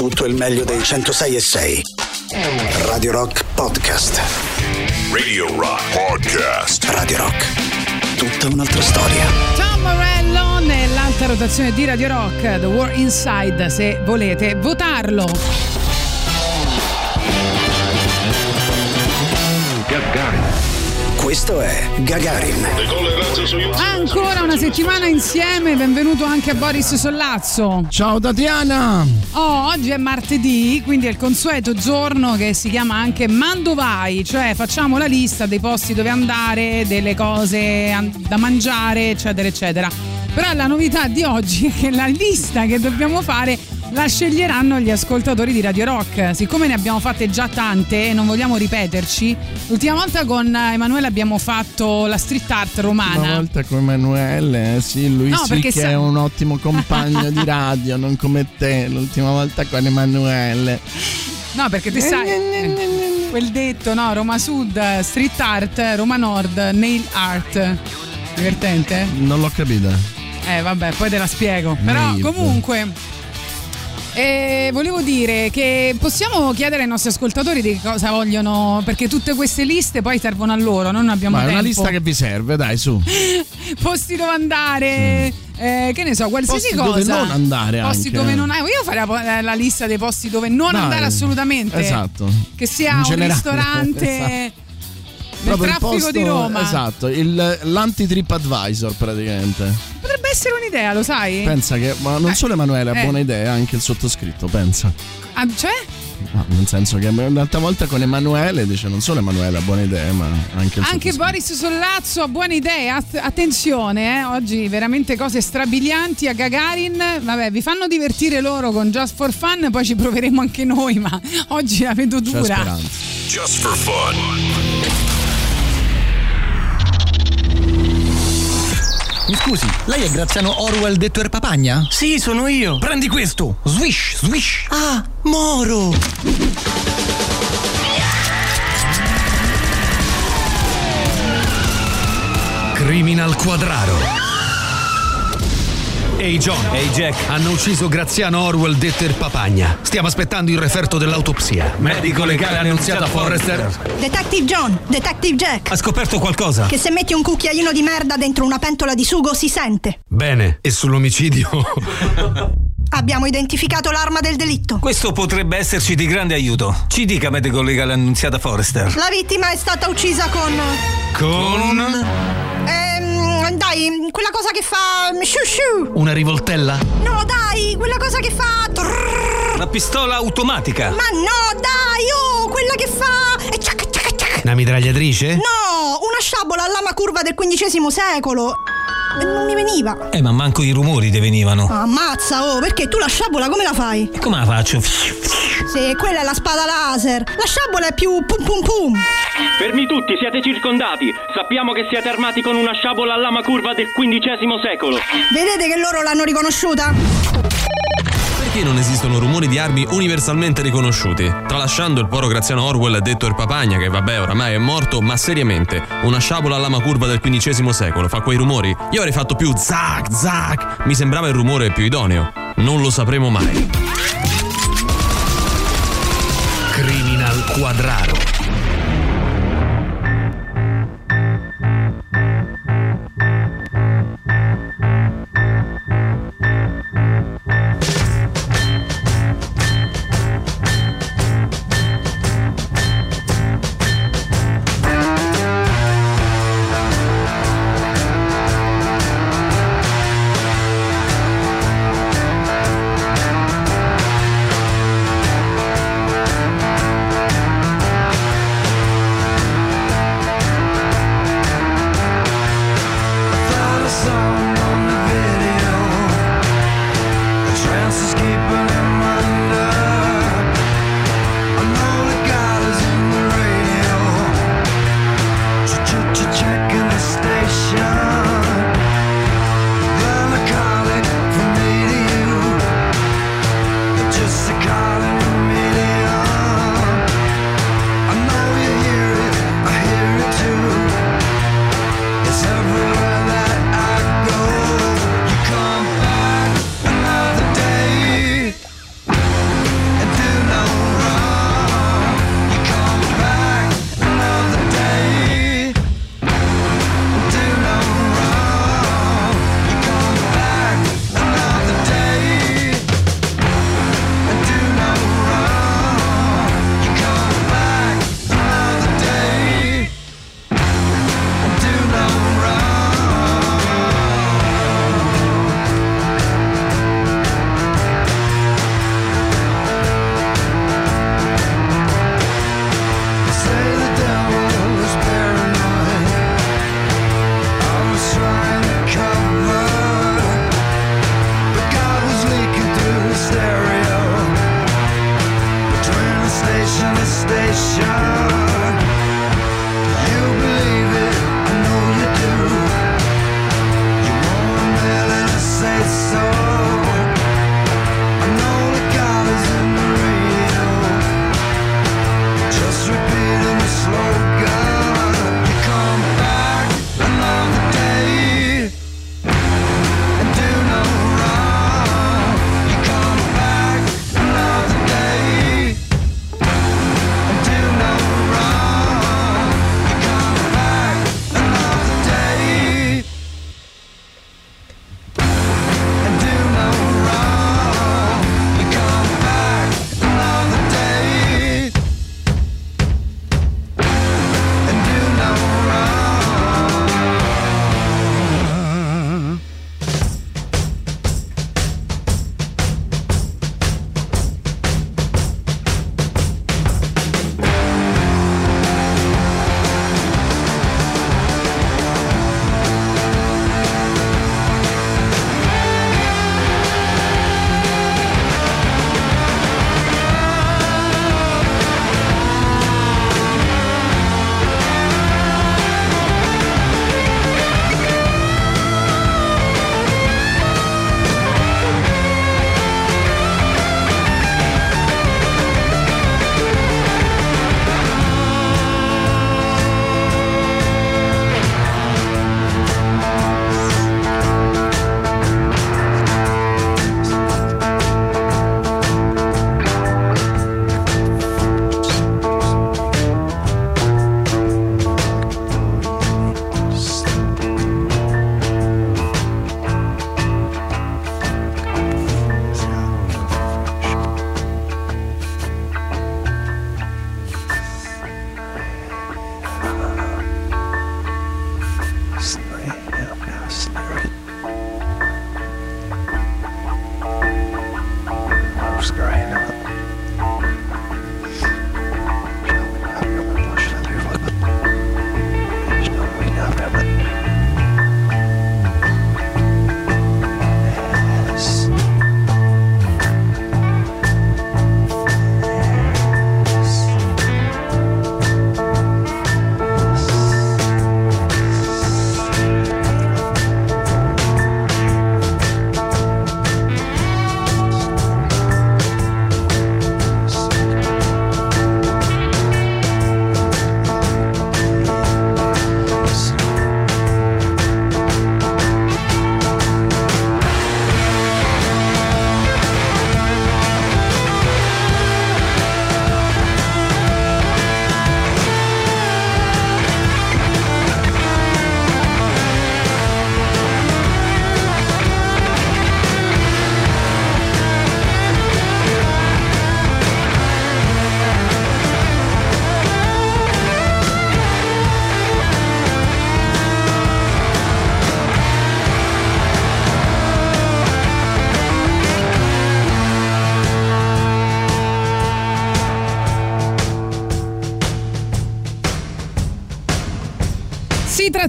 tutto il meglio dei 106 e 6. Radio Rock Podcast. Radio Rock Podcast. Radio Rock. Tutta un'altra storia. Tom Morello nell'alta rotazione di Radio Rock, The War Inside, se volete votarlo. Questo è Gagarin. Ancora una settimana insieme, benvenuto anche a Boris Sollazzo. Ciao Tatiana! Oh, oggi è martedì, quindi è il consueto giorno che si chiama anche Mando Vai, cioè facciamo la lista dei posti dove andare, delle cose da mangiare, eccetera, eccetera. Però la novità di oggi è che la lista che dobbiamo fare la sceglieranno gli ascoltatori di Radio Rock. Siccome ne abbiamo fatte già tante e non vogliamo ripeterci, l'ultima volta con Emanuele abbiamo fatto la street art romana. Una volta con Emanuele, eh, sì, lui No, sì che sa- è un ottimo compagno di radio, non come te. L'ultima volta con Emanuele. No, perché te sai quel detto, no? Roma Sud, street art, Roma Nord, nail art. Divertente? Non l'ho capita. Eh, vabbè, poi te la spiego. Però Nail. comunque. Eh, volevo dire che possiamo chiedere ai nostri ascoltatori di cosa vogliono, perché tutte queste liste poi servono a loro, non abbiamo Ma è tempo. una lista che vi serve, dai, su. Posti dove andare, eh, che ne so, qualsiasi Posti cosa. dove non andare Posti anche. dove non Io farei la, la lista dei posti dove non Dai. andare assolutamente. Esatto. Che sia In un generale, ristorante esatto. Nel Proprio il traffico posto- di Roma. Esatto, il- l'anti-trip advisor praticamente. Potrebbe essere un'idea, lo sai? Pensa che, ma non Eh, solo Emanuele ha eh. buona idea, anche il sottoscritto, pensa. Ah, cioè? No, nel senso che l'altra volta con Emanuele dice non solo Emanuele ha buone idee, ma anche il Anche. Boris Sollazzo ha buone idee. Att- attenzione, eh, oggi veramente cose strabilianti a Gagarin. Vabbè, vi fanno divertire loro con Just for Fun, poi ci proveremo anche noi, ma oggi la vedo dura. Just for fun. Mi scusi, lei è Graziano Orwell detto Erpapagna? Sì, sono io. Prendi questo! Swish, swish! Ah, Moro. Criminal Quadraro. Ehi John, Ehi Jack. hanno ucciso Graziano Orwell Detter Papagna. Stiamo aspettando il referto dell'autopsia. Medico legale annunziata Forrester. Detective John, Detective Jack. Ha scoperto qualcosa? Che se metti un cucchiaino di merda dentro una pentola di sugo si sente. Bene, e sull'omicidio? Abbiamo identificato l'arma del delitto. Questo potrebbe esserci di grande aiuto. Ci dica medico legale annunziata Forrester. La vittima è stata uccisa con. Con Ehm, dai, quella cosa che fa. Shoo shoo. Una rivoltella? No, dai, quella cosa che fa. la pistola automatica. Ma no, dai, oh, quella che fa. e ciac, ciac, ciac. Una mitragliatrice? No, una sciabola a lama curva del XV secolo. E non mi veniva. Eh, ma manco i rumori te venivano. Ammazza, oh, perché tu la sciabola come la fai? E come la faccio? Sì, quella è la spada laser. La sciabola è più pum pum pum. Fermi tutti, siete circondati. Sappiamo che siete armati con una sciabola a lama curva del XV secolo. Vedete che loro l'hanno riconosciuta? Perché non esistono rumori di armi universalmente riconosciuti? Tralasciando il poro Graziano Orwell detto il papagna, che vabbè oramai è morto, ma seriamente, una sciabola a lama curva del XV secolo fa quei rumori? Io avrei fatto più zac, zac, mi sembrava il rumore più idoneo. Non lo sapremo mai. Criminal Quadraro.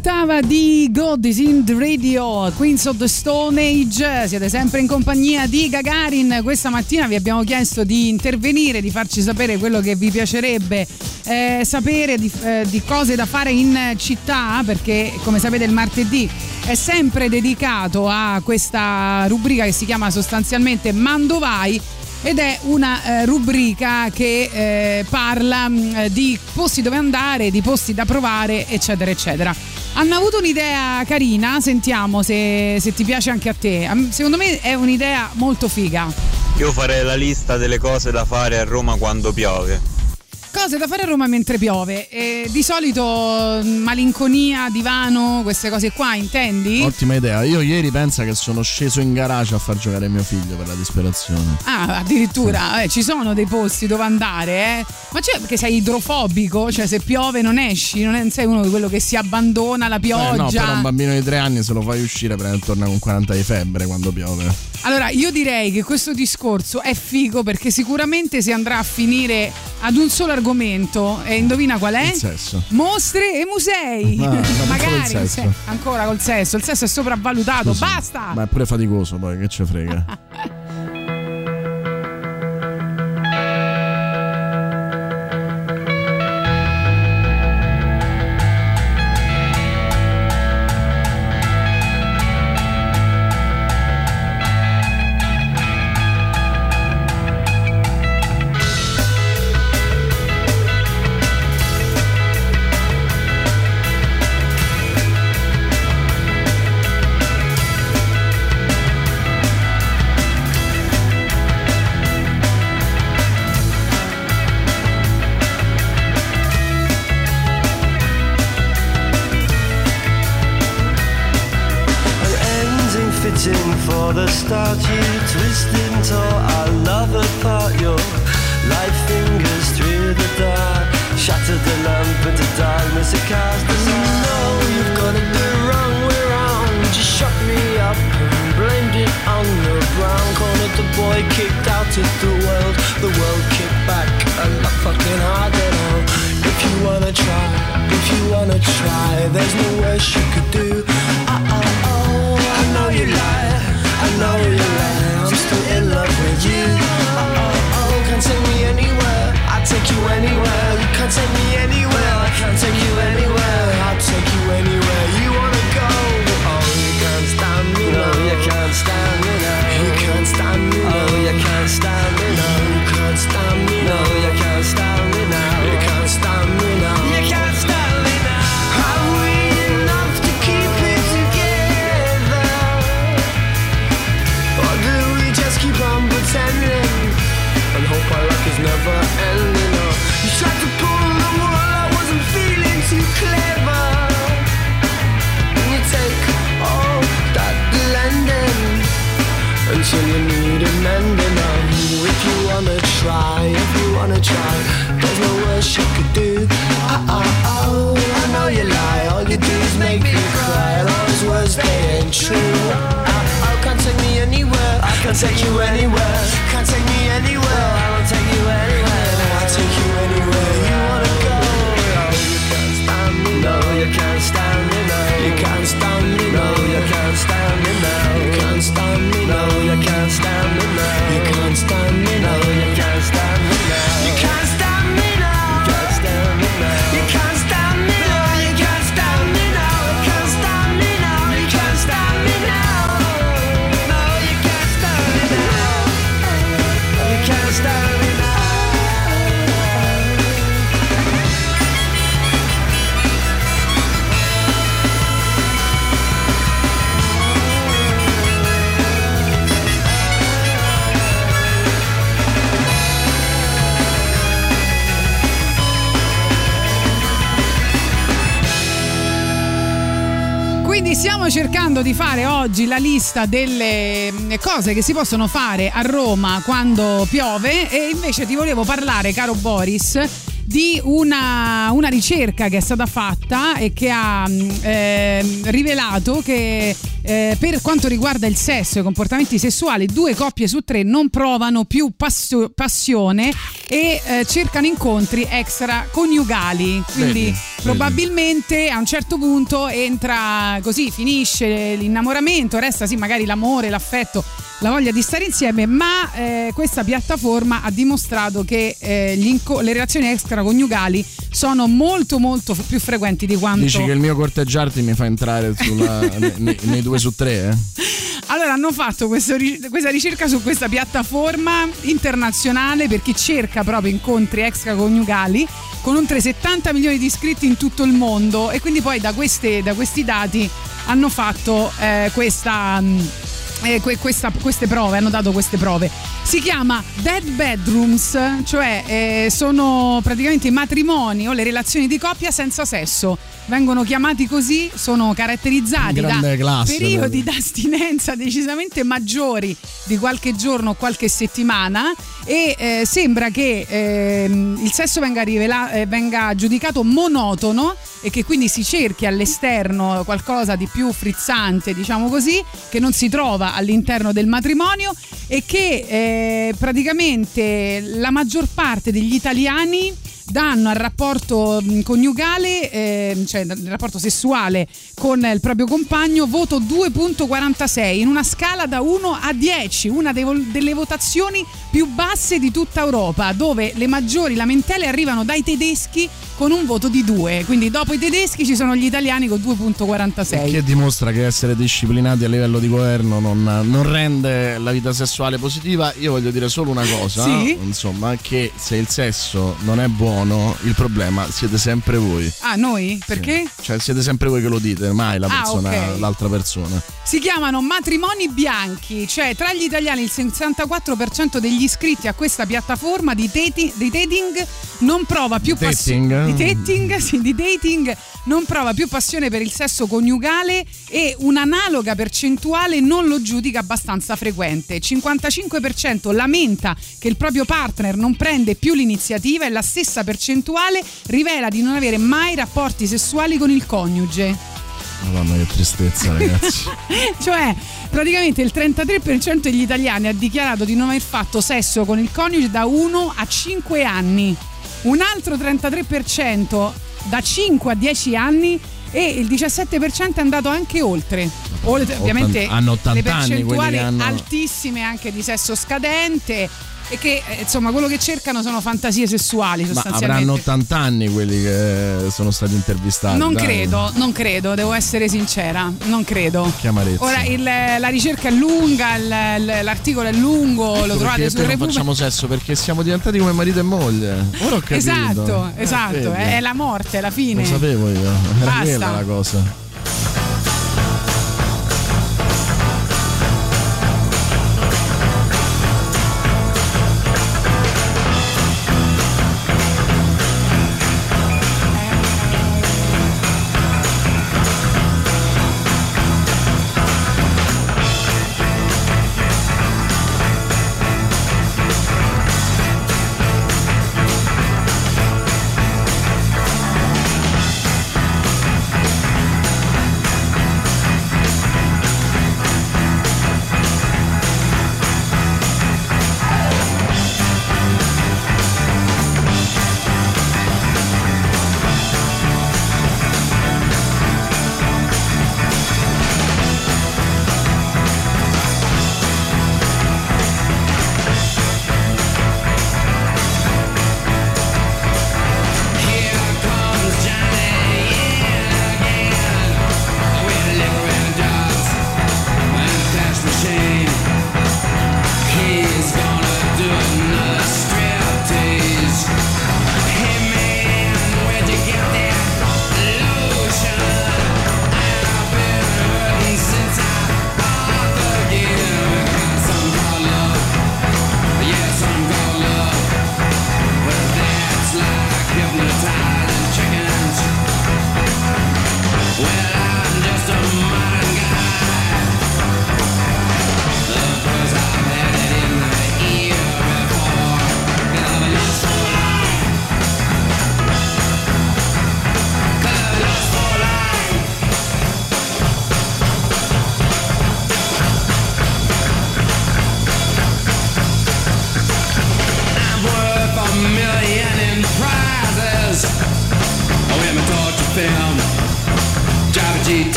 Trattava di God is in the Radio, Queens of the Stone Age. Siete sempre in compagnia di Gagarin. Questa mattina vi abbiamo chiesto di intervenire, di farci sapere quello che vi piacerebbe eh, sapere di, eh, di cose da fare in città, perché come sapete il martedì è sempre dedicato a questa rubrica che si chiama sostanzialmente Mandovai ed è una eh, rubrica che eh, parla mh, di posti dove andare, di posti da provare, eccetera, eccetera. Hanno avuto un'idea carina, sentiamo se, se ti piace anche a te. Secondo me è un'idea molto figa. Io farei la lista delle cose da fare a Roma quando piove. Cose da fare a Roma mentre piove. E di solito mh, malinconia, divano, queste cose qua, intendi? Ottima idea. Io ieri pensa che sono sceso in garage a far giocare mio figlio per la disperazione. Ah, addirittura eh, ci sono dei posti dove andare, eh? Ma c'è perché sei idrofobico? Cioè, se piove non esci, non, è- sei uno di quello che si abbandona alla Eh, pioggia. no, però un bambino di tre anni se lo fai uscire prende torna con 40 di febbre quando piove. Allora, io direi che questo discorso è figo perché sicuramente si andrà a finire ad un solo argomento. E indovina qual è? Il sesso. Mostre e musei. Ah, solo Magari sesso. se- ancora col sesso. Il sesso è sopravvalutato. Scusi, Basta! Ma è pure faticoso poi, che ce frega. cercando di fare oggi la lista delle mm, cose che si possono fare a Roma quando piove e invece ti volevo parlare, caro Boris, di una, una ricerca che è stata fatta e che ha eh, rivelato che eh, per quanto riguarda il sesso e i comportamenti sessuali, due coppie su tre non provano più passio- passione e eh, cercano incontri extra coniugali. Quindi Vedi, probabilmente a un certo punto entra così, finisce l'innamoramento, resta sì magari l'amore, l'affetto, la voglia di stare insieme, ma eh, questa piattaforma ha dimostrato che eh, inco- le relazioni extraconiugali sono molto molto più frequenti di quanto... Dici che il mio corteggiarti mi fa entrare sulla- nei, nei due su tre, eh? Allora hanno fatto questo questa ricerca su questa piattaforma internazionale per chi cerca proprio incontri extraconiugali con oltre 70 milioni di iscritti in tutto il mondo e quindi poi da, queste- da questi dati hanno fatto eh, questa... mh, eh, que- questa- queste prove, hanno dato queste prove. Si chiama Dead Bedrooms, cioè eh, sono praticamente i matrimoni o le relazioni di coppia senza sesso. Vengono chiamati così, sono caratterizzati da classe, periodi proprio. d'astinenza decisamente maggiori di qualche giorno o qualche settimana e eh, sembra che ehm, il sesso venga, rivela- eh, venga giudicato monotono e che quindi si cerchi all'esterno qualcosa di più frizzante, diciamo così, che non si trova all'interno del matrimonio e che eh, praticamente la maggior parte degli italiani danno al rapporto mh, coniugale, eh, cioè al rapporto sessuale con il proprio compagno, voto 2.46 in una scala da 1 a 10, una delle votazioni più basse di tutta Europa, dove le maggiori lamentele arrivano dai tedeschi con un voto di 2. Quindi dopo i tedeschi ci sono gli italiani con 2.46. Che dimostra che essere disciplinati a livello di governo non, non rende la vita sessuale positiva. Io voglio dire solo una cosa: Sì? insomma, che se il sesso non è buono, il problema siete sempre voi. Ah, noi? Perché? Cioè, siete sempre voi che lo dite, mai la Ah, persona, ok. l'altra persona. Si chiamano matrimoni bianchi, cioè tra gli italiani il 64% degli iscritti a questa piattaforma di dating non prova più passione. Di dating, sì, di dating non prova più passione per il sesso coniugale e un'analoga percentuale non lo giudica abbastanza frequente. 55% lamenta che il proprio partner non prende più l'iniziativa e la stessa percentuale rivela di non avere mai rapporti sessuali con il coniuge. Madonna, che tristezza, ragazzi. cioè, praticamente il 33% degli italiani ha dichiarato di non aver fatto sesso con il coniuge da 1 a 5 anni. Un altro 33% da 5 a 10 anni e il 17% è andato anche oltre. Oltre, ovviamente hanno 80 le anni percentuali che hanno- altissime anche di sesso scadente e che eh, insomma quello che cercano sono fantasie sessuali Ma sostanzialmente. avranno 80 anni quelli che sono stati intervistati. Non dai. credo, non credo, devo essere sincera, non credo. Che amarezza. Ora il- la ricerca è lunga, il- l'articolo è lungo, lo Ecco trovate perché su poi non Repubblica. facciamo sesso perché siamo diventati come marito e moglie. Ora ho capito. Esatto, Eh, esatto, vedi. è la morte, è la fine. Lo sapevo io. Era Basta. quella la cosa.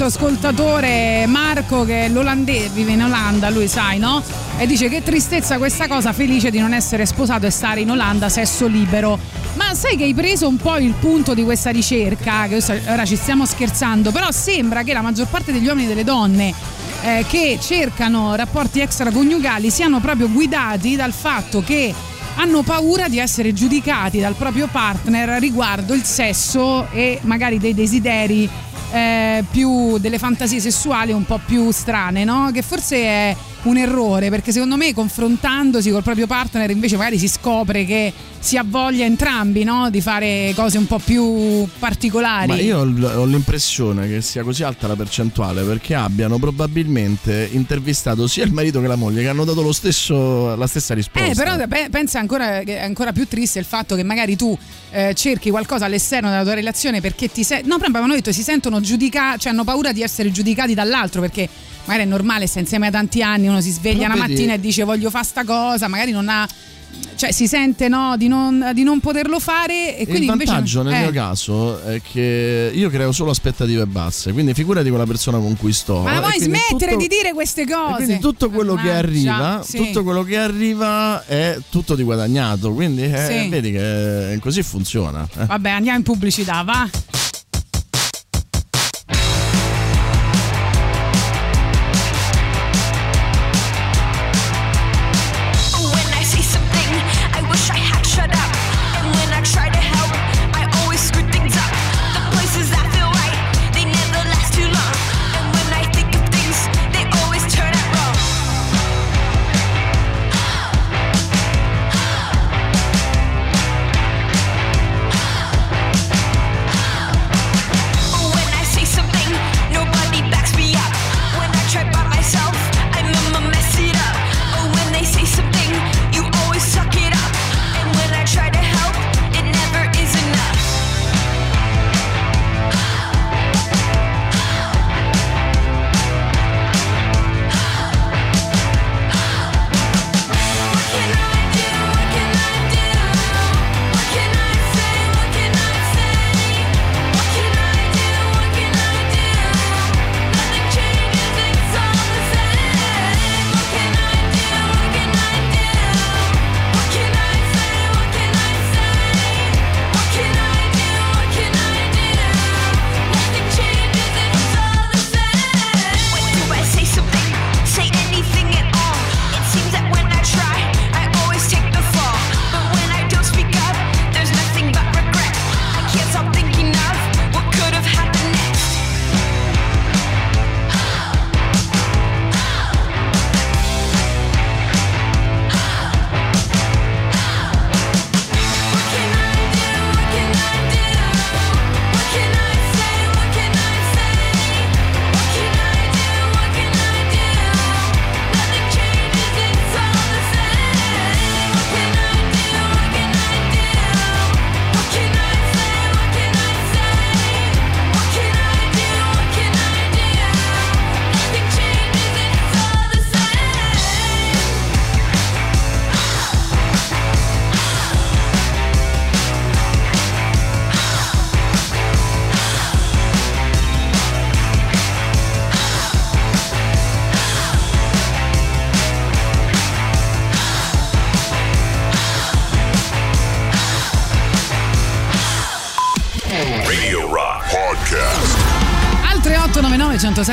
Nostro ascoltatore Marco che è l'olandese, vive in Olanda, lui sai, no? E dice che tristezza questa cosa, felice di non essere sposato e stare in Olanda, sesso libero. Ma sai che hai preso un po' il punto di questa ricerca, che ora ci stiamo scherzando, però sembra che la maggior parte degli uomini e delle donne eh, che cercano rapporti extraconiugali siano proprio guidati dal fatto che hanno paura di essere giudicati dal proprio partner riguardo il sesso e magari dei desideri eh, più delle fantasie sessuali un po' più strane, no? Che forse è un errore perché secondo me confrontandosi col proprio partner invece magari si scopre che si ha voglia entrambi no? di fare cose un po' più particolari. Ma io ho l'impressione che sia così alta la percentuale perché abbiano probabilmente intervistato sia il marito che la moglie che hanno dato lo stesso, la stessa risposta. Eh, però pe- pensa ancora che è ancora più triste il fatto che magari tu eh, cerchi qualcosa all'esterno della tua relazione perché ti sei. No, proprio avevano detto si sentono giudicati, cioè hanno paura di essere giudicati dall'altro perché magari è normale, sta insieme da tanti anni, uno si sveglia Però vedi- mattina e dice voglio fare sta cosa, magari non ha. Cioè si sente no, di, non, di non poterlo fare e quindi il invece. vantaggio nel eh, mio caso è che io creo solo aspettative basse, quindi figurati con la persona con cui sto. Ma e vuoi smettere tutto- di dire queste cose? quindi tutto quello che Mannaggia, arriva, sì. tutto quello che arriva è tutto di guadagnato, quindi eh, Sì. vedi che così funziona. eh. Vabbè, andiamo in pubblicità, va.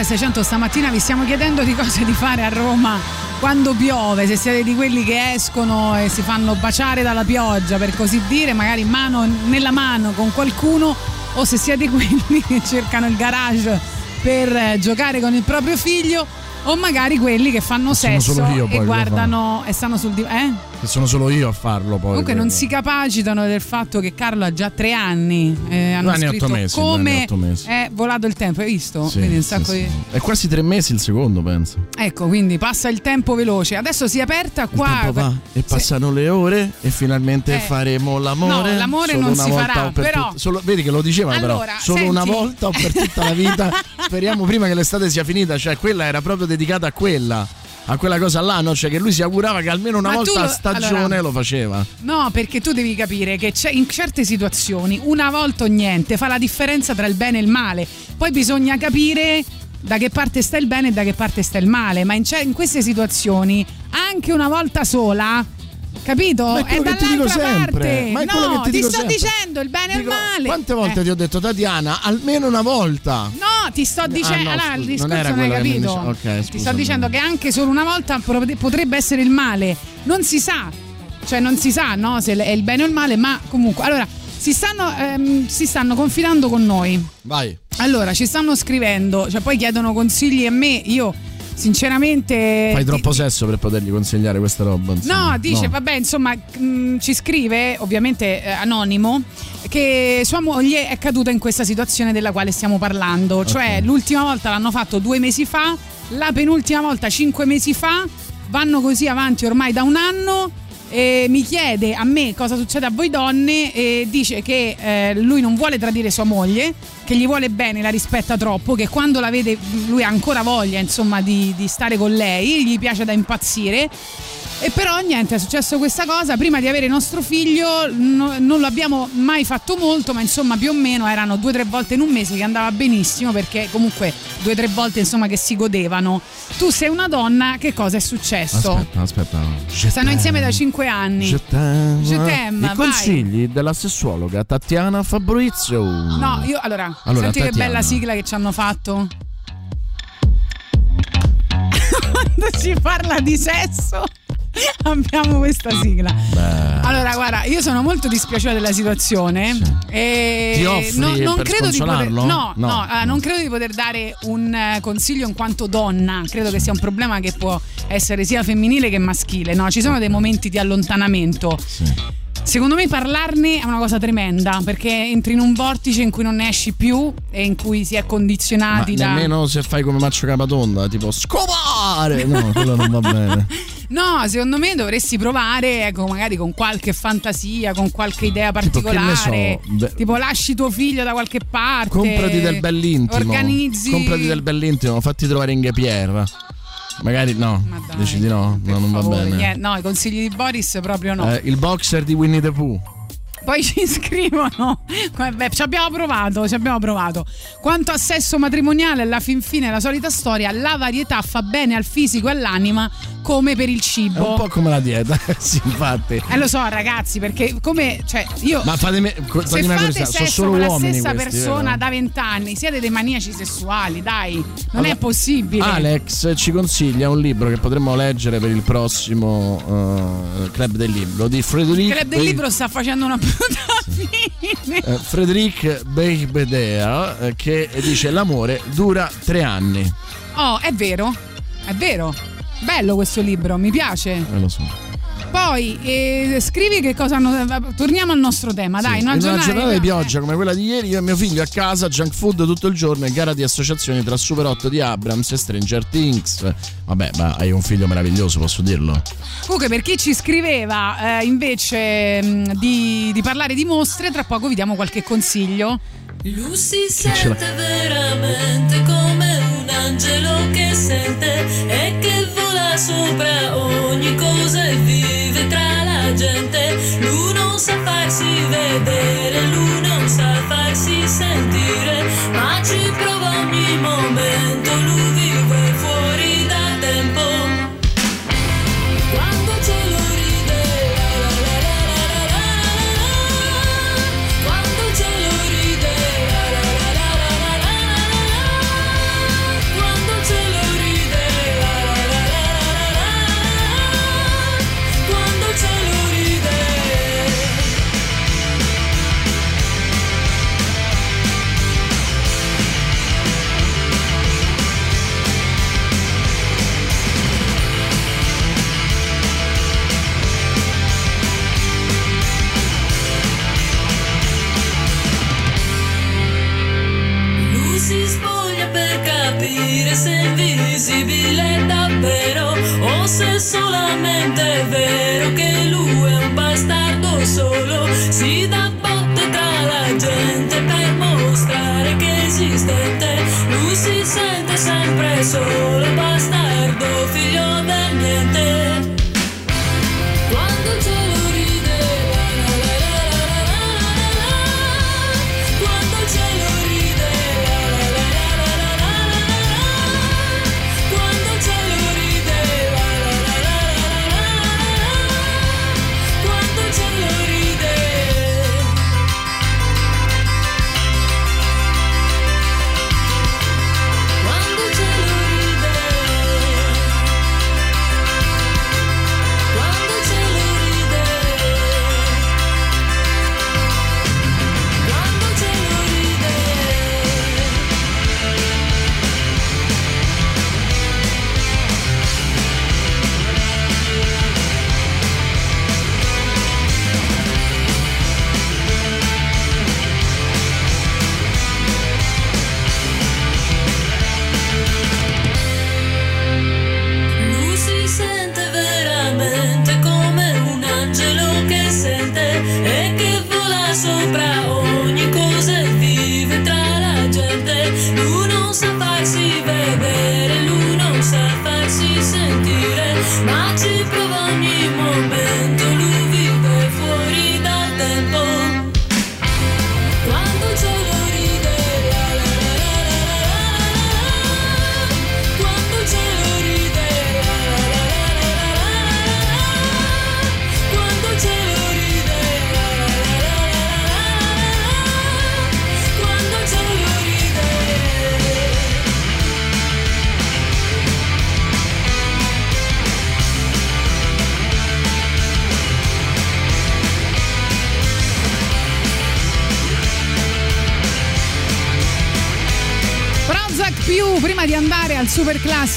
600 stamattina vi stiamo chiedendo di cose di fare a Roma quando piove, se siete di quelli che escono e si fanno baciare dalla pioggia per così dire, magari mano nella mano con qualcuno o se siete quelli che cercano il garage per eh, giocare con il proprio figlio o magari quelli che fanno sesso io e guardano e stanno sul divano. Eh? Che sono solo io a farlo poi. Comunque non si capacitano del fatto che Carlo ha già tre anni. eh, hanno anni otto scritto mesi, come mesi. è volato il tempo, hai visto? Sì, sì, sì. di- È quasi tre mesi il secondo, penso. Ecco, quindi passa il tempo veloce. Adesso si è aperta qua. Va e passano le ore e finalmente Eh. faremo l'amore. No, l'amore solo non una si volta farà, per però- tut- solo- vedi che lo dicevano Allora, però. Solo senti. una volta o per tutta la vita. Speriamo prima che l'estate sia finita. Cioè, quella era proprio dedicata a quella. A quella cosa là, no? Cioè, che lui si augurava che almeno una Ma volta a stagione allora- lo faceva. No, perché tu devi capire che c'è- in certe situazioni una volta o niente fa la differenza tra il bene e il male. Poi bisogna capire da che parte sta il bene e da che parte sta il male. Ma in, in queste situazioni, anche una volta sola. Capito? Ma è è quello che ti dico sempre. parte. Ma è no, ti dico sto sempre. dicendo il bene e il male. Quante volte Eh. ti ho detto, Tatiana, almeno una volta? No, ti sto dicendo. Ah, no, allora, il non discorso era non, hai mi capito. dice- ok, ti sto dicendo che anche solo una volta potrebbe essere il male. Non si sa. Cioè, non si sa, no? Se è il bene o il male, ma comunque. Allora, si stanno, ehm, si stanno confidando con noi. Vai. Allora, ci stanno scrivendo, cioè poi chiedono consigli a me. Io, sinceramente. Fai troppo sesso per potergli consigliare questa roba. insomma. No, dice, vabbè, insomma, mh, ci scrive, ovviamente eh, anonimo, che sua moglie è caduta in questa situazione della quale stiamo parlando. Cioè, l'ultima volta l'hanno fatto due mesi fa, la penultima volta cinque mesi fa, vanno così avanti ormai da un anno. E mi chiede a me cosa succede a voi donne e dice che eh, lui non vuole tradire sua moglie, che gli vuole bene, la rispetta troppo, che quando la vede lui ha ancora voglia insomma di, di stare con lei, gli piace da impazzire. E però niente, è successo questa cosa, prima di avere il nostro figlio no- non lo abbiamo mai fatto molto, ma insomma più o meno erano due o tre volte in un mese che andava benissimo perché comunque due o tre volte insomma che si godevano. Tu sei una donna, che cosa è successo? Aspetta, aspetta. Stanno insieme da cinque anni. Je t'aime. Je t'aime, I vai. consigli della sessuologa Tatiana Fabrizio. No, io allora, Allora, senti che Tatiana. bella sigla che ci hanno fatto. Quando si parla di sesso abbiamo questa sigla. Allora, guarda, io sono molto dispiaciuta della situazione. E Ti offri non, credo di poter, no, No, no, ah, non credo di poter dare un eh, consiglio in quanto donna. Credo che sia un problema che può essere sia femminile che maschile. No, ci sono dei momenti di allontanamento. Secondo me parlarne è una cosa tremenda perché entri in un vortice in cui non ne esci più e in cui si è Ma condizionati da. nemmeno se fai come Maccio Capatonda, tipo scopare! No, quello non va bene. No, secondo me dovresti provare, ecco, magari con qualche fantasia, con qualche idea Tipo, che ne particolare. so, beh- tipo, lasci tuo figlio da qualche parte. Comprati del bell'intimo. Organizzi. Comprati del bell'intimo, fatti trovare in Pierre. Magari no. Dici di no? No, non va bene. niente, no, i consigli di Boris proprio no. Eh, il boxer di Winnie the Pooh. Poi ci scrivono. Beh, ci abbiamo provato, ci abbiamo provato. Quanto a sesso matrimoniale, alla fin fine la solita storia, la varietà fa bene al fisico e all'anima come per il È cibo. un po' come la dieta, sì, infatti. Eh lo so ragazzi, perché come cioè io Ma fatemi, se una fate sono sesso solo con la stessa questi, persona vero? da vent'anni, siete dei maniaci sessuali, dai, non Allora, è possibile. Alex ci consiglia un libro che potremmo leggere per il prossimo eh, Club del Libro di Il Frédéric club del libro sta facendo una fine. eh, Frédéric Beigbeder eh, che dice l'amore dura tre anni. Oh, è vero, è vero. Bello questo libro, mi piace. Eh, lo so. Poi eh, scrivi che cosa hanno. Torniamo al nostro tema, dai. in una giornata di pioggia come quella di ieri, io e mio figlio a casa, junk food tutto il giorno e gara di associazioni tra Super 8 di Abrams e Stranger Things. Vabbè, ma hai un figlio meraviglioso, posso dirlo. Comunque, per chi ci scriveva eh, invece mh, di, di parlare di mostre, tra poco vi diamo qualche consiglio. Ce l'ha? sente veramente come un angelo che sente e che vola sopra ogni cosa e vive tra la gente. Lui non sa farsi vedere, lui non sa farsi sentire, ma ci prova ogni momento, lui vive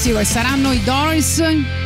classico e saranno i Doors.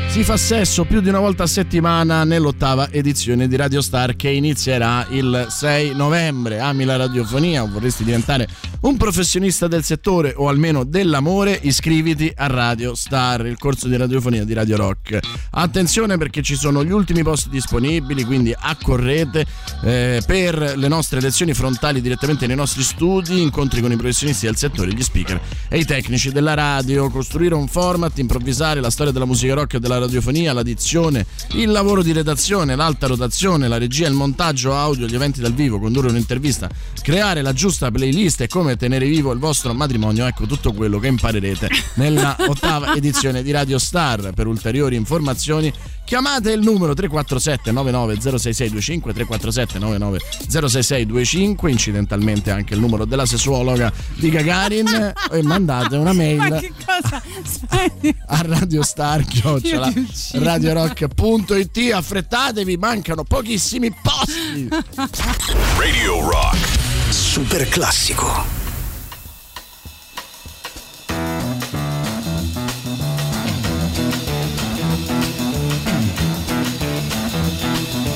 Si fa sesso più di una volta a settimana nell'ottava edizione di Radio Star che inizierà il 6 novembre. Ami la radiofonia o vorresti diventare un professionista del settore o almeno dell'amore? Iscriviti a Radio Star, il corso di radiofonia di Radio Rock. Attenzione perché ci sono gli ultimi posti disponibili, quindi accorrete eh, per le nostre lezioni frontali direttamente nei nostri studi, incontri con i professionisti del settore, gli speaker e i tecnici della radio, costruire un format, improvvisare la storia della musica rock e della radiofonia, la dizione, il lavoro di redazione, l'alta rotazione, la regia, il montaggio audio, gli eventi dal vivo, condurre un'intervista, creare la giusta playlist e come tenere vivo il vostro matrimonio, ecco tutto quello che imparerete nella ottava edizione di Radio Star. Per ulteriori informazioni chiamate il numero 347 9906625 347 9906625 incidentalmente anche il numero della sessuologa di Gagarin e mandate una mail Ma che cosa? A Radio Star Io ti uccido. radiorock.it affrettatevi mancano pochissimi posti Radio Rock. Super classico.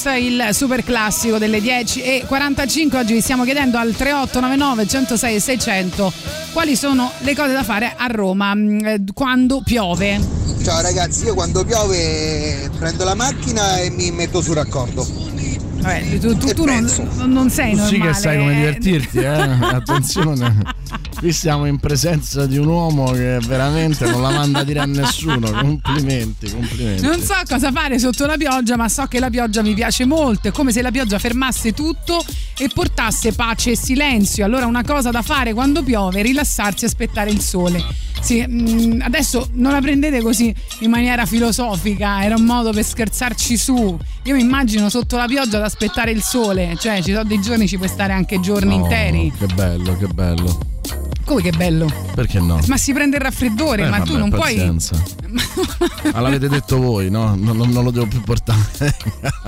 playlist, il super classico delle 10 e 45. Oggi vi stiamo chiedendo al 3899 106 e 600 quali sono le cose da fare a Roma mm, eh, quando piove. Ciao ragazzi, io quando piove prendo la macchina e mi metto sul raccordo. Vabbè, tu, tu- tu non, non sei Tu normale. sì che sai come eh. divertirti, eh? Attenzione. Qui siamo in presenza di un uomo che veramente non la manda a dire a nessuno. Complimenti, complimenti. Non so cosa fare sotto la pioggia, ma so che la pioggia mi piace molto. È come se la pioggia fermasse tutto e portasse pace e silenzio. Allora, una cosa da fare quando piove è rilassarsi e aspettare il sole. Sì, mm, adesso non la prendete così in maniera filosofica, era un modo per scherzarci su. Io mi immagino sotto la pioggia ad aspettare il sole, cioè ci sono dei giorni, ci puoi stare anche giorni Oh, interi. Che bello, che bello. Come che bello! Perché no? Ma si prende il raffreddore, Eh, ma tu vabbè, non puoi. pazienza. Ma l'avete detto voi, no? Non, non- non lo devo più portare.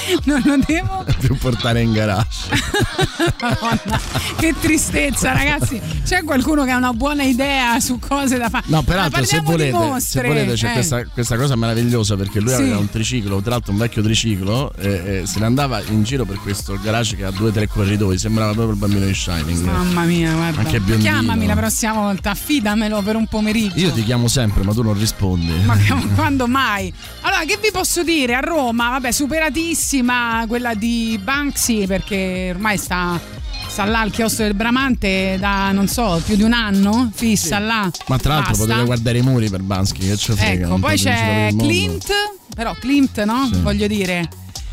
Non lo devo. più portare in garage. Madonna, che tristezza, ragazzi. C'è qualcuno che ha una buona idea su cose da fare? No, peraltro, se volete, se volete c'è Eh. questa, questa cosa meravigliosa perché lui Sì. aveva un triciclo, tra l'altro un vecchio triciclo, e, e se ne andava in giro per questo garage che ha due o tre corridoi. Sembrava proprio il bambino di Shining. Mamma mia, guarda. Anche biondino. Chiamami la prossima volta, affidamelo per un pomeriggio. Io ti chiamo sempre, ma tu non rispondi. Ma quando mai? Allora, che vi posso dire? A Roma, vabbè, superatissima quella di Banksy perché ormai sta, sta là al chiostro del Bramante da, non so, più di un anno, fissa là. Ma tra l'altro Basta. potete guardare i muri per Bansky, che ci frega. Ecco, poi c'è. Clint, però Clint, no? Sì. Voglio dire.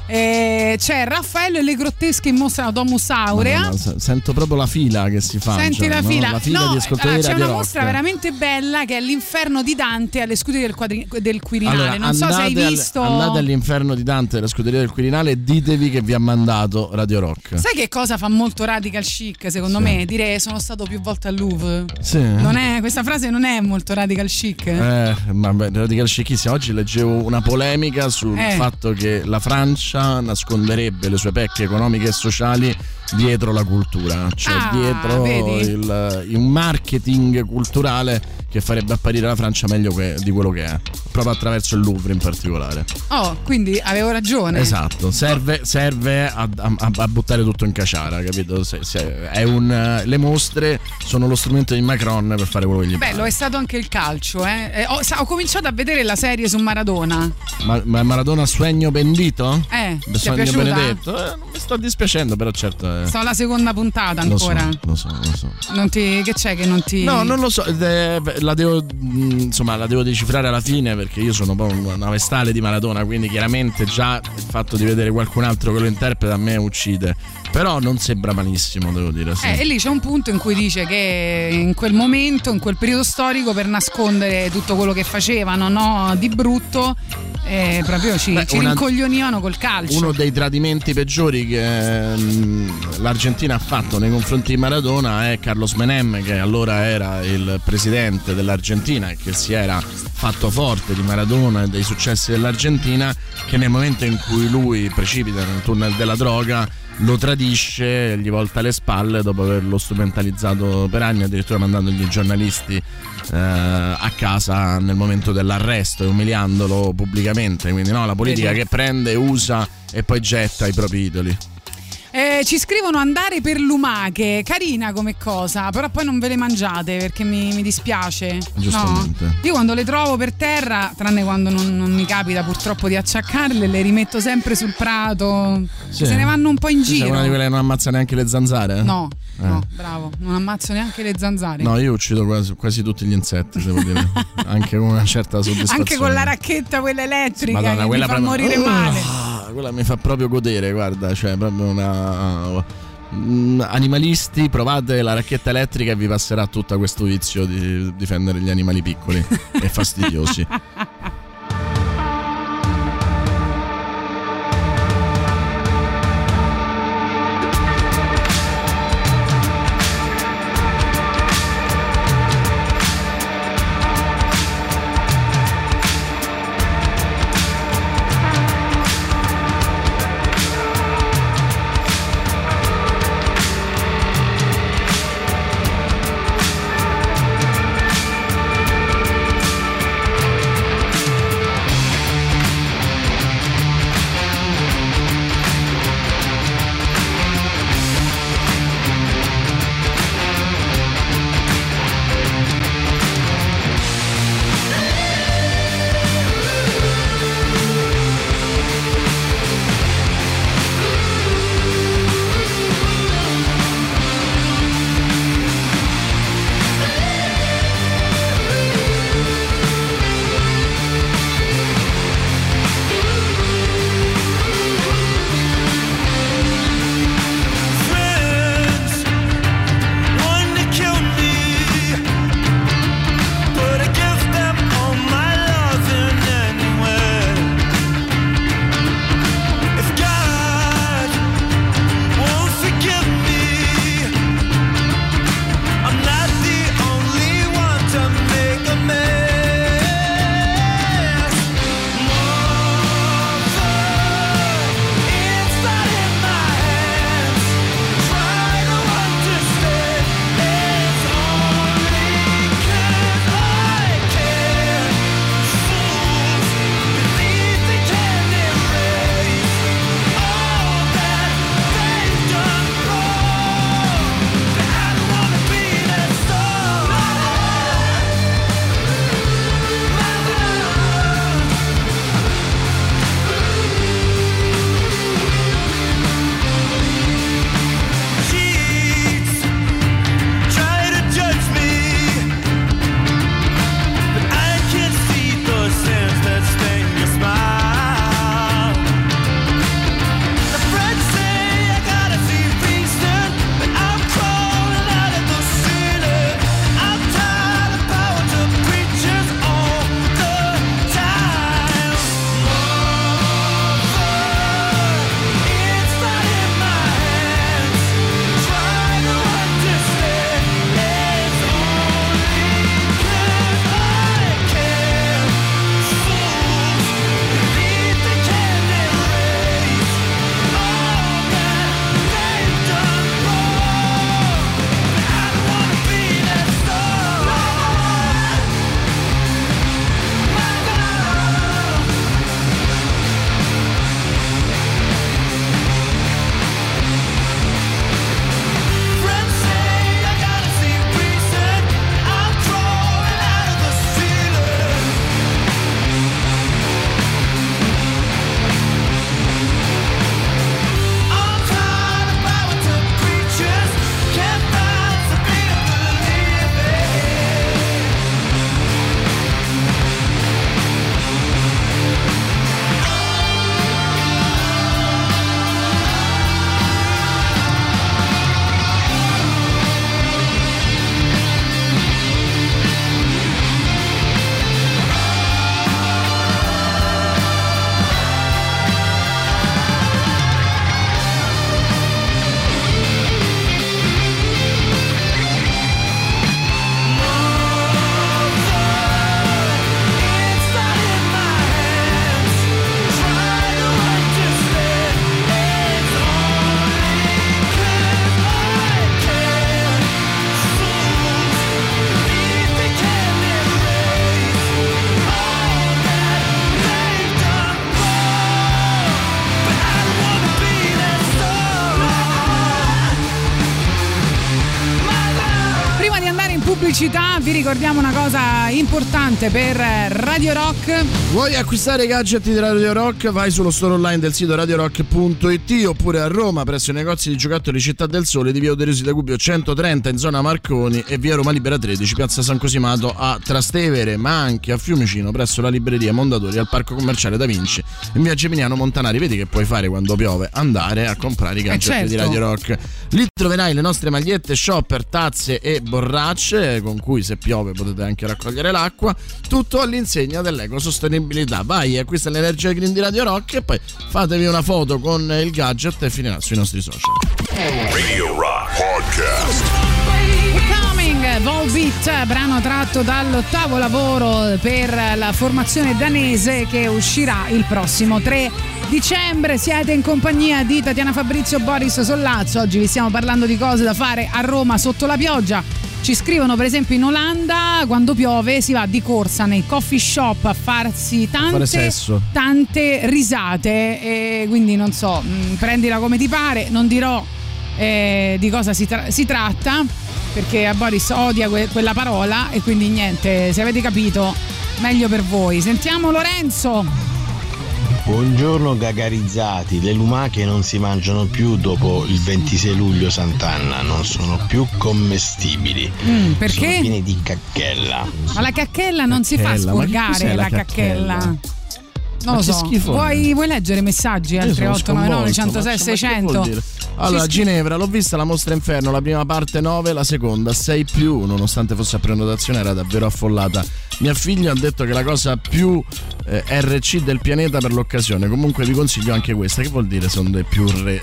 Eh, c'è Raffaello e le grottesche in mostra Domus Aurea. Madonna, se- sento proprio la fila che si fa. Senti la no? fila. La fila no, allora, c'è Radio una mostra veramente bella che è l'inferno di Dante alle scuderie del, quadri- del Quirinale. Allora, non so se hai andate al- visto. andate all'inferno di Dante della scuderia del Quirinale e ditevi che vi ha mandato Radio Rock. Sai che cosa fa molto radical chic secondo Sì. me? Dire sono stato più volte al Louvre. Sì. Non è, questa frase non è molto radical chic. Eh, ma beh, radical chicissima. Oggi leggevo una polemica sul Eh. fatto che la Francia nasconderebbe le sue pecche economiche e sociali dietro la cultura, cioè Ah, dietro il, il marketing culturale che farebbe apparire la Francia meglio que- di quello che è, proprio attraverso il Louvre in particolare. Oh, quindi avevo ragione. Esatto, serve, serve a, a- a buttare tutto in caciara, capito? Se- se- è un, le mostre sono lo strumento di Macron per fare quello che gli Bello, è stato anche il calcio. Eh. Eh, ho, ho cominciato a vedere la serie su Maradona. Ma, ma Maradona Sueño Bendito? Eh, Sogno? Benedetto? Eh, non mi sto dispiacendo, però certo. Eh, Sono alla seconda puntata lo so, ancora. lo so, lo so. Non ti, che c'è che non ti. No, non lo so, è- la devo, mh, insomma, la devo decifrare alla fine perché io sono proprio una vestale di Maradona, quindi chiaramente già il fatto di vedere qualcun altro che lo interpreta a me uccide. Però non sembra malissimo, devo dire. Sì. Eh, e lì c'è un punto in cui dice che in quel momento, in quel periodo storico, per nascondere tutto quello che facevano no, di brutto, eh, proprio ci, Beh, ci una- rincoglionivano col calcio. Uno dei tradimenti peggiori che mh, l'Argentina ha fatto nei confronti di Maradona è Carlos Menem, che allora era il presidente dell'Argentina e che si era fatto forte di Maradona e dei successi dell'Argentina, che nel momento in cui lui precipita nel tunnel della droga lo tradisce, gli volta le spalle dopo averlo strumentalizzato per anni, addirittura mandandogli i giornalisti eh, a casa nel momento dell'arresto e umiliandolo pubblicamente. Quindi no, la politica che prende, usa e poi getta i propri idoli. Eh, ci scrivono andare per lumache, carina come cosa, però poi non ve le mangiate perché mi, mi dispiace. Giustamente. No? Io quando le trovo per terra, tranne quando non, non mi capita purtroppo di acciaccarle, le rimetto sempre sul prato. Sì. Se ne vanno un po' in giro. una di quelle che non ammazza neanche le zanzare? No. No, bravo, non ammazzo neanche le zanzare. No, io uccido quasi, quasi tutti gli insetti, devo dire. Anche con una certa soddisfazione. Anche con la racchetta quella elettrica Madonna, che mi quella fa proprio- morire Uh, male. quella mi fa proprio godere, guarda, cioè proprio una Mm, animalisti, provate la racchetta elettrica e vi passerà tutto questo vizio di difendere gli animali piccoli e fastidiosi. Ricordiamo una cosa importante per Radio Rock. Vuoi acquistare i gadget di Radio Rock? Vai sullo store online del sito radiorock.it oppure a Roma presso i negozi di giocattoli Città del Sole di via Oderisi da Gubbio 130 in zona Marconi e via Roma Libera 13 piazza San Cosimato a Trastevere ma anche a Fiumicino presso la libreria Mondadori al parco commerciale Da Vinci in via Geminiano Montanari. Vedi che puoi fare quando piove? Andare a comprare i gadget certo. di Radio Rock. Lì troverai le nostre magliette, shopper, tazze e borracce con cui se piove potete anche raccogliere l'acqua. Tutto all'insegna dell'ecosostenibilità. Vai, acquista l'energia green di Radio Rock e poi fatevi una foto con il gadget e finirà sui nostri social. Radio Rock Podcast. Volbeat, brano tratto dall'ottavo lavoro per la formazione danese che uscirà il prossimo 3 dicembre. Siete in compagnia di Tatiana Fabrizio Boris Sollazzo. Oggi vi stiamo parlando di cose da fare a Roma sotto la pioggia. Ci scrivono per esempio in Olanda quando piove si va di corsa nei coffee shop a farsi tante, tante risate e quindi non so, mh, prendila come ti pare, non dirò eh, di cosa si, tra- si tratta perché a Boris odia que- quella parola e quindi niente, se avete capito meglio per voi. Sentiamo Lorenzo. Buongiorno gagarizzati, le lumache non si mangiano più dopo il 26 luglio Sant'Anna, non sono più commestibili. Mm, perché? Sono piene di cacchella. Ma la cacchella non si fa Cacchella, che spurgare cos'è la la cacchella. cacchella? Non lo so. schifo? Vuoi, vuoi leggere messaggi al Io sono 3899 sconvolto, 106 ma- ma che 600? vuol dire? Allora, scri- Ginevra, l'ho vista la mostra Inferno, la prima parte 9, la seconda 6 più, nonostante fosse a prenotazione era davvero affollata. Mia figlia ha detto che è la cosa più eh, RC del pianeta per l'occasione. Comunque vi consiglio anche questa. Che vuol dire secondo te più re-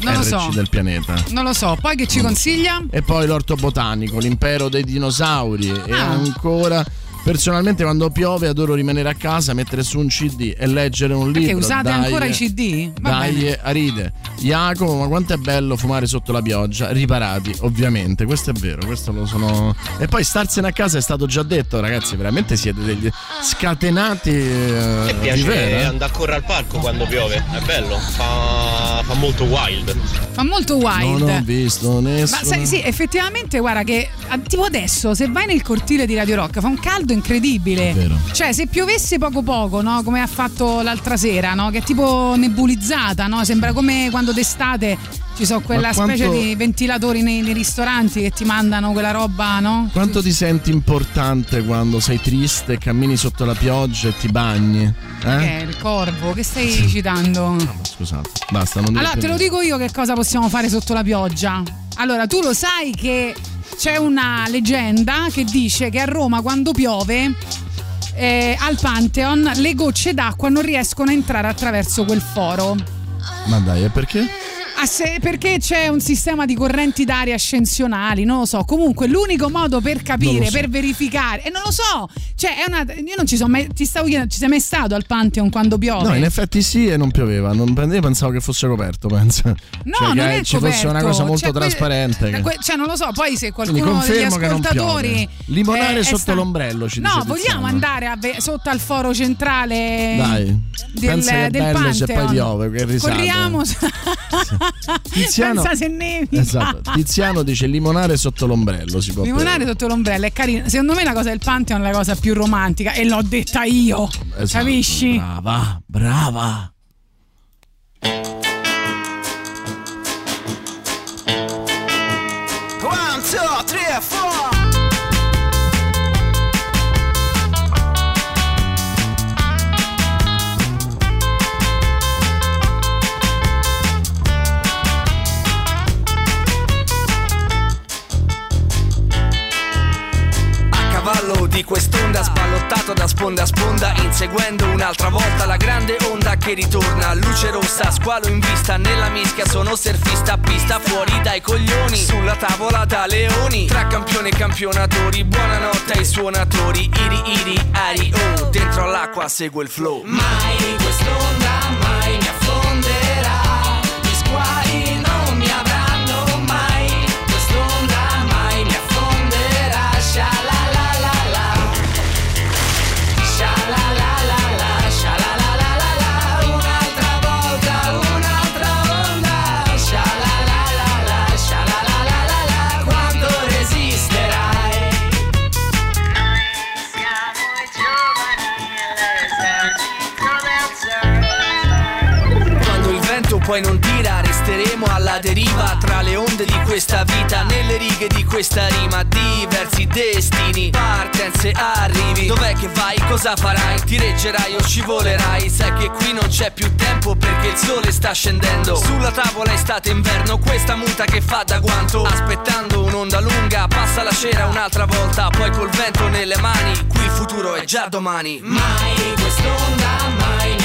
Non RC so. del pianeta? Non lo so, poi che ci consiglia? E poi l'orto botanico, l'impero dei dinosauri e Ah. ancora Personalmente quando piove adoro rimanere a casa, mettere su un CD e leggere un libro. Che usate Dai, ancora i CD? Dai, bene. Aride. Jacopo, ma quanto è bello fumare sotto la pioggia, riparati, ovviamente, questo è vero, questo lo sono. E poi starsene a casa è stato già detto, ragazzi, veramente siete degli scatenati eh, di piace vera. andare a correre al parco quando piove, è bello, fa, fa molto wild. Fa molto wild. Non ho visto nessuno. Ma sai, sì, effettivamente, guarda che ah, tipo adesso, se vai nel cortile di Radio Rock, fa un caldo incredibile. Cioè, se piovesse poco poco, no? Come ha fatto l'altra sera, no? Che è tipo nebulizzata, no? Sembra come quando d'estate ci sono quella quanto- specie di ventilatori nei, nei ristoranti che ti mandano quella roba, no? Quanto ti senti importante quando sei triste, cammini sotto la pioggia e ti bagni? Che Eh? è il corvo, che stai citando? Scusate, basta, non Allora, te lo dico io che cosa possiamo fare sotto la pioggia. Allora, tu lo sai che c'è una leggenda che dice che a Roma quando piove eh, al Pantheon le gocce d'acqua non riescono a entrare attraverso quel foro. Ma dai, e perché? Se- perché c'è un sistema di correnti d'aria ascensionali, non lo so. Comunque, l'unico modo per capire, so. per verificare, e non lo so, cioè, è una. Io non ci sono mai. Ti stavo chiedendo, ci sei mai stato al Pantheon quando piove? No, in effetti sì e non pioveva. Non, io pensavo che fosse coperto, penso. No, cioè, non che è ci fosse coperto. una cosa molto Cioè, que- trasparente. che- que- cioè, non lo so, poi se qualcuno degli che ascoltatori. Limonare eh, sotto sta- l'ombrello, ci No, vogliamo andare a sotto al foro centrale Dai, del, pensa che del bello se Pantheon. poi piove, che. Corriamo. Tiziano, Pensa se nevica. esatto, Tiziano dice limonare sotto l'ombrello si può Limonare bere. sotto l'ombrello è carino. Secondo me la cosa del Pantheon è la cosa più romantica e l'ho detta io. Esatto, Capisci? Brava, brava. Di quest'onda sballottato da sponda a sponda Inseguendo un'altra volta la grande onda che ritorna. Luce rossa, squalo in vista Nella mischia sono surfista Pista fuori dai coglioni. Sulla tavola da leoni Tra campione e campionatori Buonanotte ai suonatori Iri iri ari oh. Dentro all'acqua segue il flow. Mai quest'onda mai poi non tira Resteremo alla deriva tra le onde di questa vita Nelle righe di questa rima Diversi destini, partenze, arrivi Dov'è che vai? Cosa farai? Ti reggerai o scivolerai? Sai che qui non c'è più tempo perché il sole sta scendendo Sulla tavola è estate inverno Questa muta che fa da guanto Aspettando un'onda lunga Passa la cera un'altra volta Poi col vento nelle mani Qui il futuro è già domani Mai quest'onda mai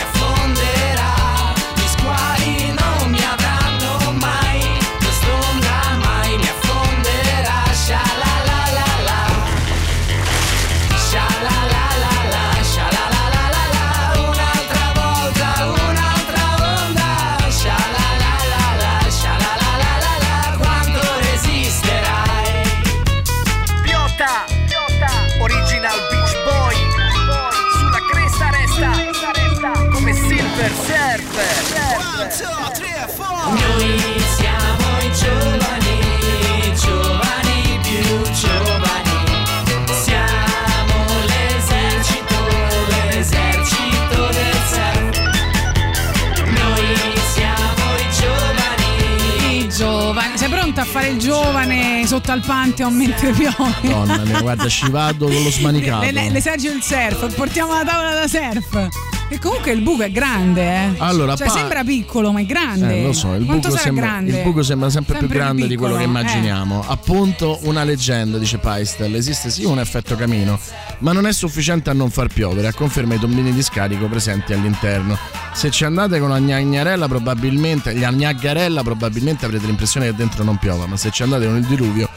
il giovane sotto al Pantheon mentre piove? Donna mia, guarda, ci vado con lo smanicato. Le- le- L'esercito del surf, portiamo la tavola da surf. E comunque il buco è grande, eh. Allora, cioè, pa- sembra piccolo, ma è grande. Eh, lo so, il buco, sembra, grande? il buco sembra sempre, più Sempre grande di quello che eh. immaginiamo. Appunto, una leggenda, dice Paistel. Esiste sì un effetto camino, ma non è sufficiente a non far piovere, a conferma i tombini di scarico presenti all'interno. Se ci andate con la gnagnarella, probabilmente, la gnaggarella, probabilmente avrete l'impressione che dentro non piova, ma se ci andate con il diluvio,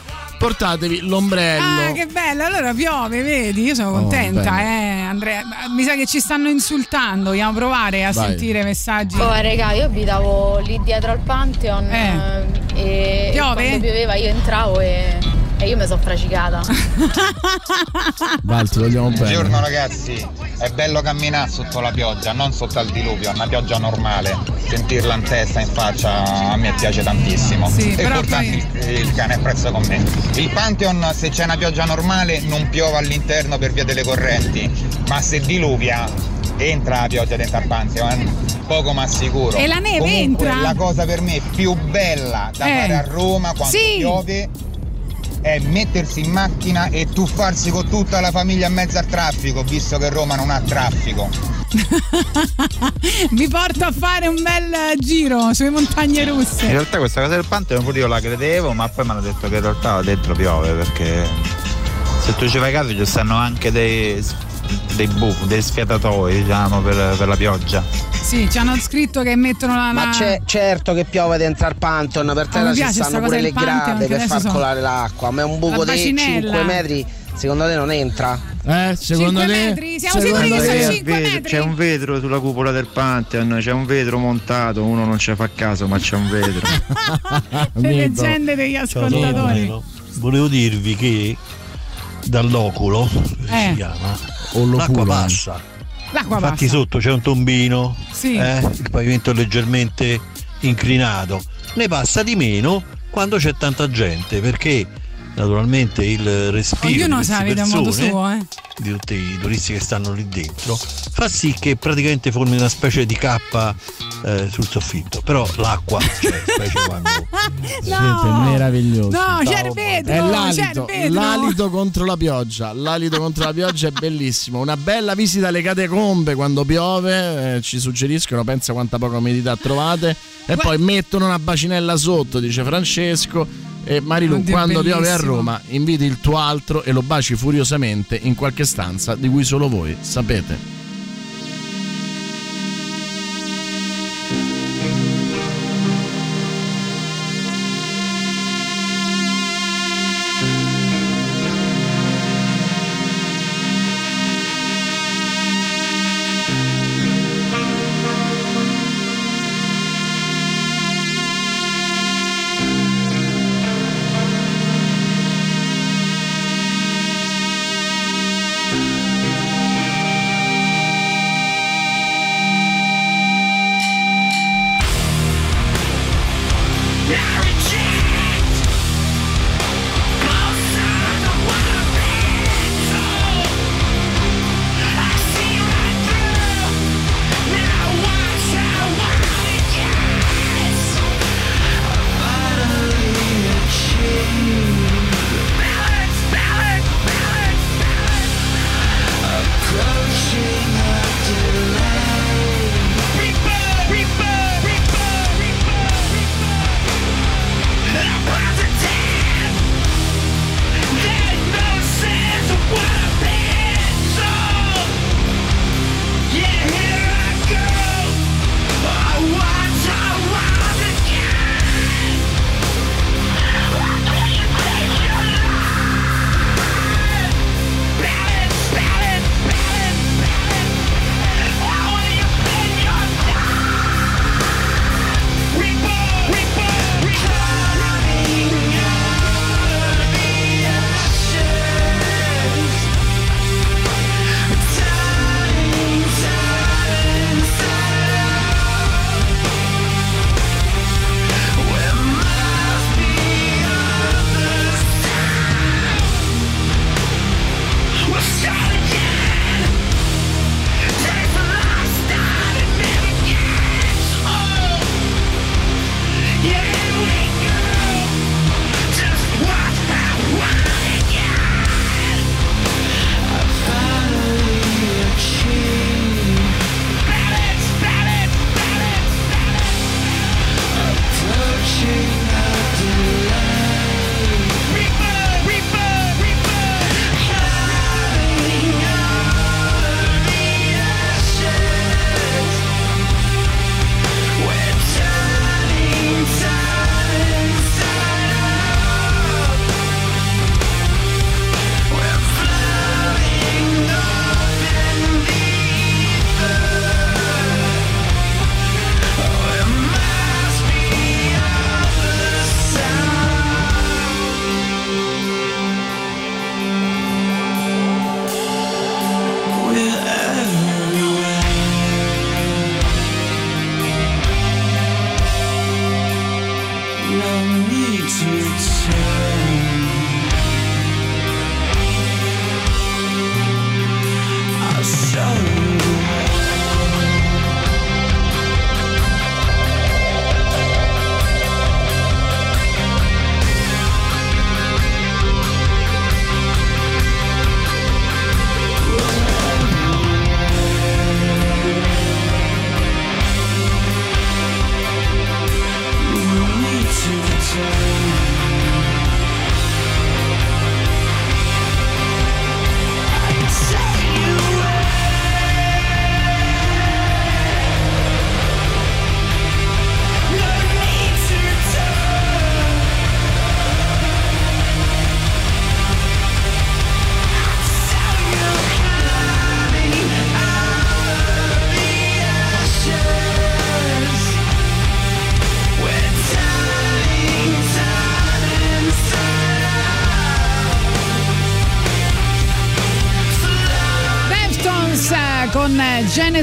portatevi l'ombrello. Ah, che bello! Allora piove, vedi? Io sono contenta, bene. eh, Andrea. Mi sa che ci stanno insultando. Vogliamo provare a Vai. sentire messaggi. Oh raga, io abitavo lì dietro al Pantheon Eh. eh, e Piove? quando pioveva io entravo e, e io mi sono fracicata. Val, ti vogliamo bene. Buongiorno ragazzi, è bello camminare sotto la pioggia, non sotto al diluvio, una pioggia normale. Sentirla in testa, in faccia, a me piace tantissimo. Sì, e portarsi il, il cane appresso con me. Il Pantheon, se c'è una pioggia normale, non piove all'interno per via delle correnti, ma se diluvia, entra la pioggia dentro al Pantheon. Poco ma sicuro. E la neve Comunque, entra? La cosa per me più bella da Eh. fare a Roma quando Sì. piove è mettersi in macchina e tuffarsi con tutta la famiglia in mezzo al traffico, visto che Roma non ha traffico. Vi porto a fare un bel giro sulle montagne In russe. realtà questa cosa del Pantheon pure io la credevo, ma poi mi hanno detto che in realtà dentro piove perché se tu ci fai caso ci stanno anche dei, dei buchi, dei sfiatatoi diciamo per, per la pioggia. Sì, ci hanno scritto che mettono la. Ma c'è, certo che piove dentro al Pantheon, per Ah, terra mi ci stanno pure le che per far colare l'acqua, ma è un buco di bacinella. 5 metri, secondo te non entra? Eh, secondo Cinque te? metri? Siamo secondo sicuri che sono 5 Vetro- metri? C'è un vetro sulla cupola del Pantheon, c'è un vetro montato, uno non ci fa caso, ma c'è un vetro. Le leggende degli ascoltatori. Volevo dirvi che dall'oculo Eh. si chiama O l'acqua passa. L'acqua Infatti passa. sotto c'è un tombino, Sì. eh, il pavimento è leggermente inclinato. Ne passa di meno quando c'è tanta gente, perché naturalmente il respiro di Ognuno queste a modo persone, suo, eh. di tutti i turisti che stanno lì dentro, fa sì che praticamente formi una specie di cappa eh, sul soffitto. Però l'acqua, cioè, specie quando Siete meravigliosi. No, c'è il vetro, È c'è l'alito, il vetro. l'alito contro la pioggia. L'alito contro la pioggia è bellissimo. Una bella visita alle catacombe quando piove. eh, ci suggeriscono, pensa quanta poca umidità trovate. E poi mettono una bacinella sotto, dice Francesco. E Marilu, quando piove a. Roma, inviti il tuo altro e lo baci furiosamente in qualche stanza di cui solo voi sapete.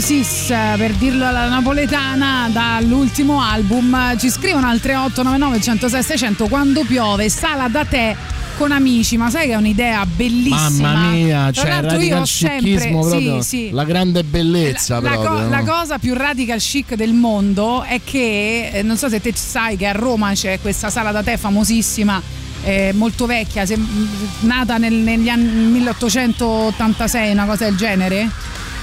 Eh, per dirlo alla napoletana, dall'ultimo album. Ci scrivono al 3899 106 600 quando piove, sala da te con amici, ma sai che è un'idea bellissima. Mamma mia, Tra cioè il radical chicchismo proprio, sì, sì. la grande bellezza La, co- proprio. la no? cosa più radical chic del mondo è che, eh, non so se te sai che a Roma c'è questa sala da tè famosissima, eh, molto vecchia, se- nata nel- negli anni 1886, una cosa del genere,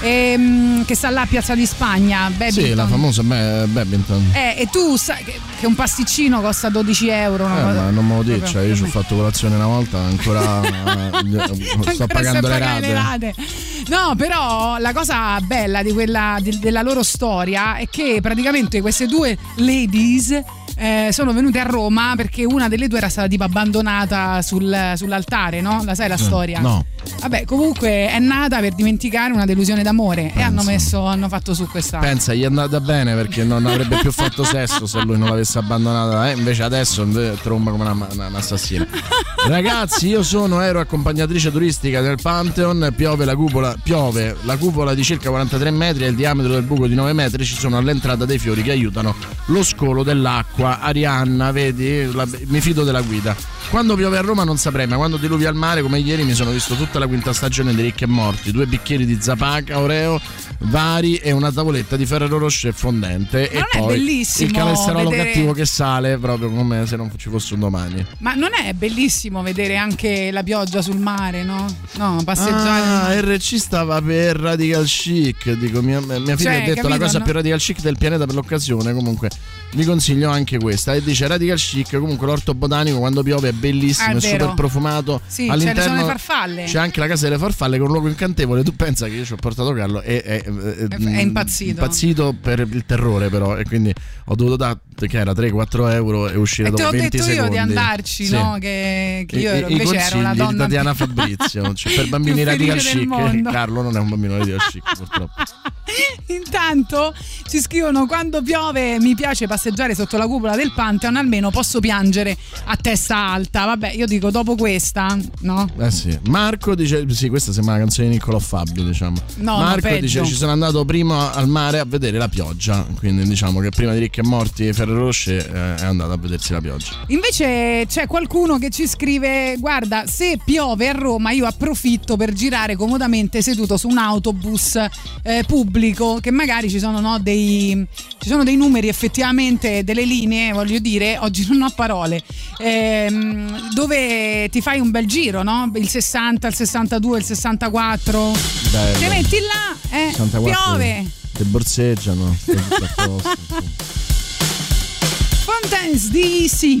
ehm, che sta là a Piazza di Spagna. Sì, Babington. la famosa Be- Badminton. Eh, e tu sai che, che un pasticcino costa 12 euro. Eh, cosa- ma non me lo dici, cioè, io ci ho fatto colazione una volta, ancora eh, Ancora sto pagando le pagando rate. No, però la cosa bella di quella, di- della loro storia è che praticamente queste due ladies eh, sono venute a Roma perché una delle due era stata tipo abbandonata sul- sull'altare, no? La sai la Mm, storia? no. Vabbè, comunque è nata per dimenticare una delusione d'amore e hanno messo, hanno fatto su questa. Pensa, gli è andata bene perché non avrebbe più fatto sesso se lui non l'avesse abbandonata. Eh, invece adesso tromba come una- una- un'assassina. Ragazzi, io sono ero accompagnatrice turistica del Pantheon. Piove la cupola, piove la cupola di circa 43 metri e il diametro del buco di 9 metri. Ci sono all'entrata dei fiori che aiutano lo scolo dell'acqua. Arianna, vedi, La- mi fido della guida. Quando piove a Roma non saprei, ma quando diluvia al mare, come ieri, mi sono visto tutta la quinta stagione di Ricchi e Morti, due bicchieri di zapaca, oreo vari e una tavoletta di Ferrero Rocher fondente. e non è poi il colesterolo vedere- cattivo che sale proprio come se non ci fosse un domani. Ma non è bellissimo vedere anche la pioggia sul mare, no? No, passeggiare. Ah, RC stava per Radical Chic. Dico, mia, mia figlia Cioè, ha detto capito, la cosa no? più Radical Chic del pianeta per l'occasione. Comunque, vi consiglio anche questa. E dice Radical Chic. Comunque, l'orto botanico quando piove è bellissimo, Ah, è è, super profumato. Sì, All'interno farfalle. C'è anche la casa delle farfalle con un luogo incantevole. Tu pensa che io ci ho portato Carlo e è, È impazzito. impazzito per il terrore, però. E quindi ho dovuto dare che era 3-4 euro e uscire E te dopo l'ho 20 detto secondi. io di andarci, Sì. no? Che, che io ero- i invece ero una donna. di Tatiana Fabrizio cioè, per bambini radical chic mondo. Carlo non è un bambino radical chic purtroppo Intanto ci scrivono quando piove mi piace passeggiare sotto la cupola del Pantheon, almeno posso piangere a testa alta. Vabbè, io dico dopo questa, no? eh sì Marco dice sì questa sembra una canzone di Niccolò Fabio diciamo No, Marco dice ci sono andato prima al mare a vedere la pioggia quindi diciamo che prima di Ricchi e Morti e Ferrero Rocher eh, è andato a vedersi la pioggia Invece c'è qualcuno che ci scrive: Guarda, se piove a Roma, io approfitto per girare comodamente seduto su un autobus eh, pubblico. Che magari ci sono, no, dei, ci sono dei numeri effettivamente, delle linee, voglio dire, oggi non ho parole, ehm, dove ti fai un bel giro, no? Il 60, il 62, il 64. Bello. Ti metti là, eh, 64 piove. che borseggiano. Fontaine's DC.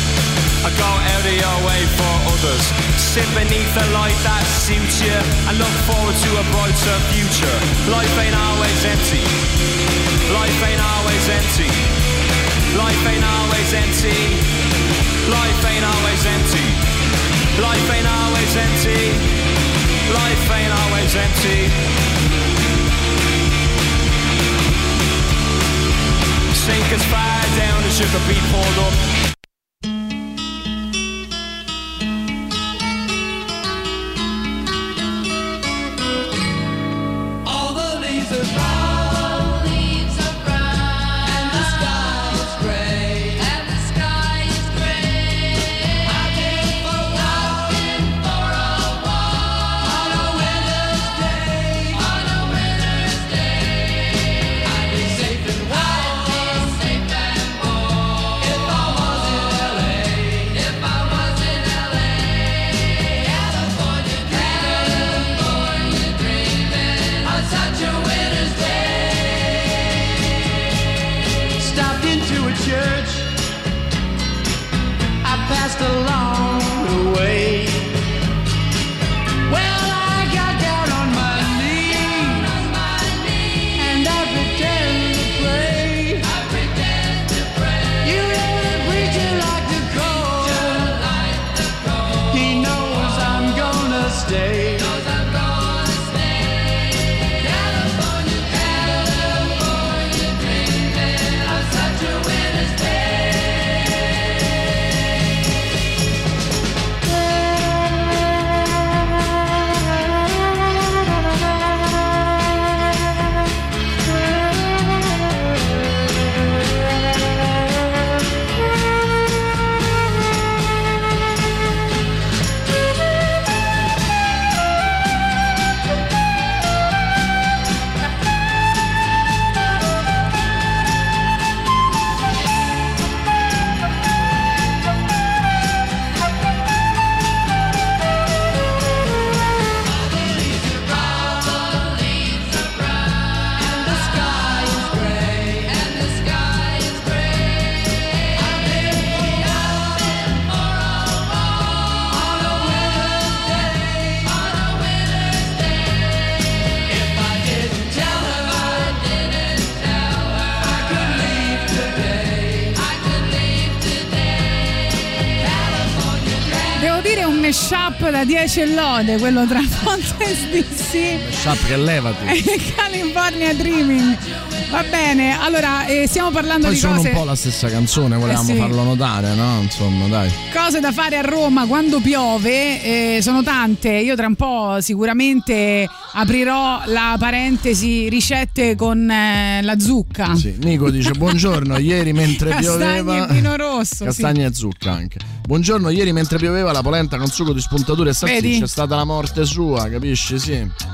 I go out of your way for others. Sit beneath the light that suits you and look forward to a brighter future. Life ain't always empty. Life ain't always empty. Life ain't always empty. Life ain't always empty. Life ain't always empty. Life ain't always empty. Sink as far down as you could be pulled up. Mashup da 10 lode, quello tra Fontes DC Shap che levati. e California Dreaming. Va bene, allora eh, stiamo parlando Poi di sono cose, un po' la stessa canzone, volevamo Eh sì. farlo notare, no? Insomma, dai. cose da fare a Roma quando piove. eh, sono tante. Io tra un po' sicuramente aprirò la parentesi ricette con eh, la zucca. Sì, Nico dice buongiorno, ieri mentre Castagne pioveva... e vino rosso. sì. Castagne e zucca anche. Buongiorno, ieri mentre pioveva la polenta con sugo di spuntature e salsicce Vedi? è stata la morte sua, capisci? Sì.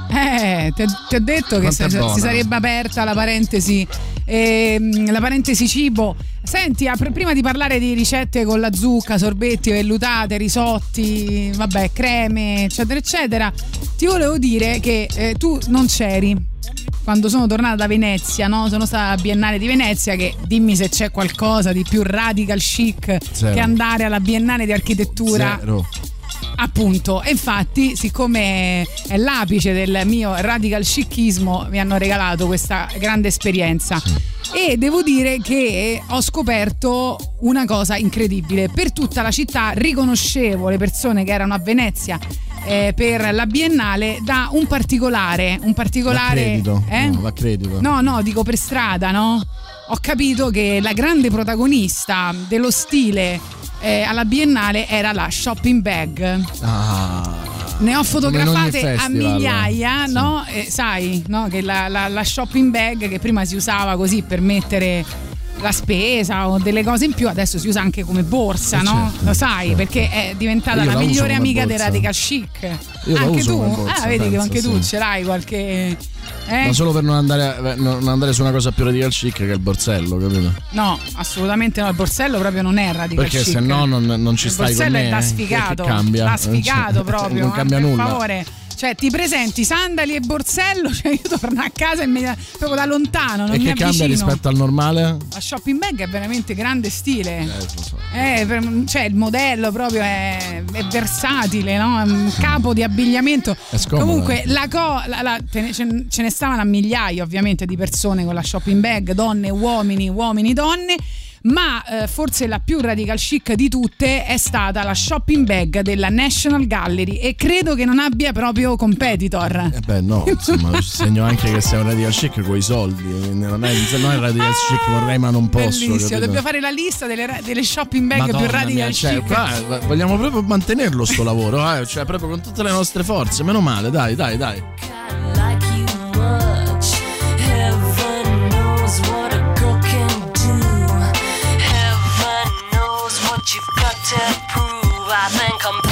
Eh, ti ti ho detto che Quanto è si, si sarebbe aperta la parentesi, ehm, la parentesi cibo. Senti, pr- prima di parlare di ricette con la zucca, sorbetti, vellutate, risotti, vabbè, creme, eccetera, eccetera, ti volevo dire che eh, tu non c'eri. Quando sono tornata da Venezia, no? Sono stata alla Biennale di Venezia che dimmi se c'è qualcosa di più radical chic Zero. che andare alla Biennale di architettura Zero. Appunto, e infatti, siccome è l'apice del mio radical chicismo, mi hanno regalato questa grande esperienza. E devo dire che ho scoperto una cosa incredibile. Per tutta la città riconoscevo le persone che erano a Venezia eh, per la Biennale da un particolare. Un particolare. L'accredito. eh? No, l'accredito. No, no, dico per strada, no? Ho capito che la grande protagonista dello stile eh, alla Biennale era la shopping bag. Ah. Ne ho fotografate a migliaia, Sì. no? E sai, no? Che la, la- la shopping bag che prima si usava così per mettere la spesa o delle cose in più, adesso si usa anche come borsa, Eh, no? certo, Lo sai, perché è diventata la la migliore amica del radical chic. Io la anche tu? borsa, ah, vedi che penso, anche tu sì. ce l'hai qualche. Eh? Ma solo per non andare, non andare su una cosa più radical chic che è il borsello, capito? No, assolutamente no. Il borsello proprio non è radical Perché chic. se no non, non ci il stai con borsello me. è da eh, sfigato. Che cambia? Da sfigato Non c'è- proprio. Non eh, cambia per nulla. favore. Cioè, ti presenti sandali e borsello, cioè io torno a casa immediatamente, proprio da lontano, non E mi che cambia avvicino. rispetto al normale? La shopping bag è veramente grande stile. Eh, so. Eh, per- cioè il modello proprio è, è versatile, no? È un capo di abbigliamento. Scomoda. Comunque la co- la- la- ne- ce, ce ne stavano a migliaia ovviamente di persone con la shopping bag, donne, uomini, uomini, donne. Ma eh, forse la più radical chic di tutte è stata la shopping bag della National Gallery e credo che non abbia proprio competitor. Eh beh, no, insomma, segno anche che sei un radical chic con i soldi. Non è, se no è radical chic, vorrei, ma non posso. Bellissimo, capito? dobbiamo fare la lista delle, delle shopping bag più Madonna radical mia, cioè, chic. qua vogliamo proprio mantenerlo sto lavoro, eh? cioè proprio con tutte le nostre forze, meno male, dai, dai, dai. To prove. I think I'm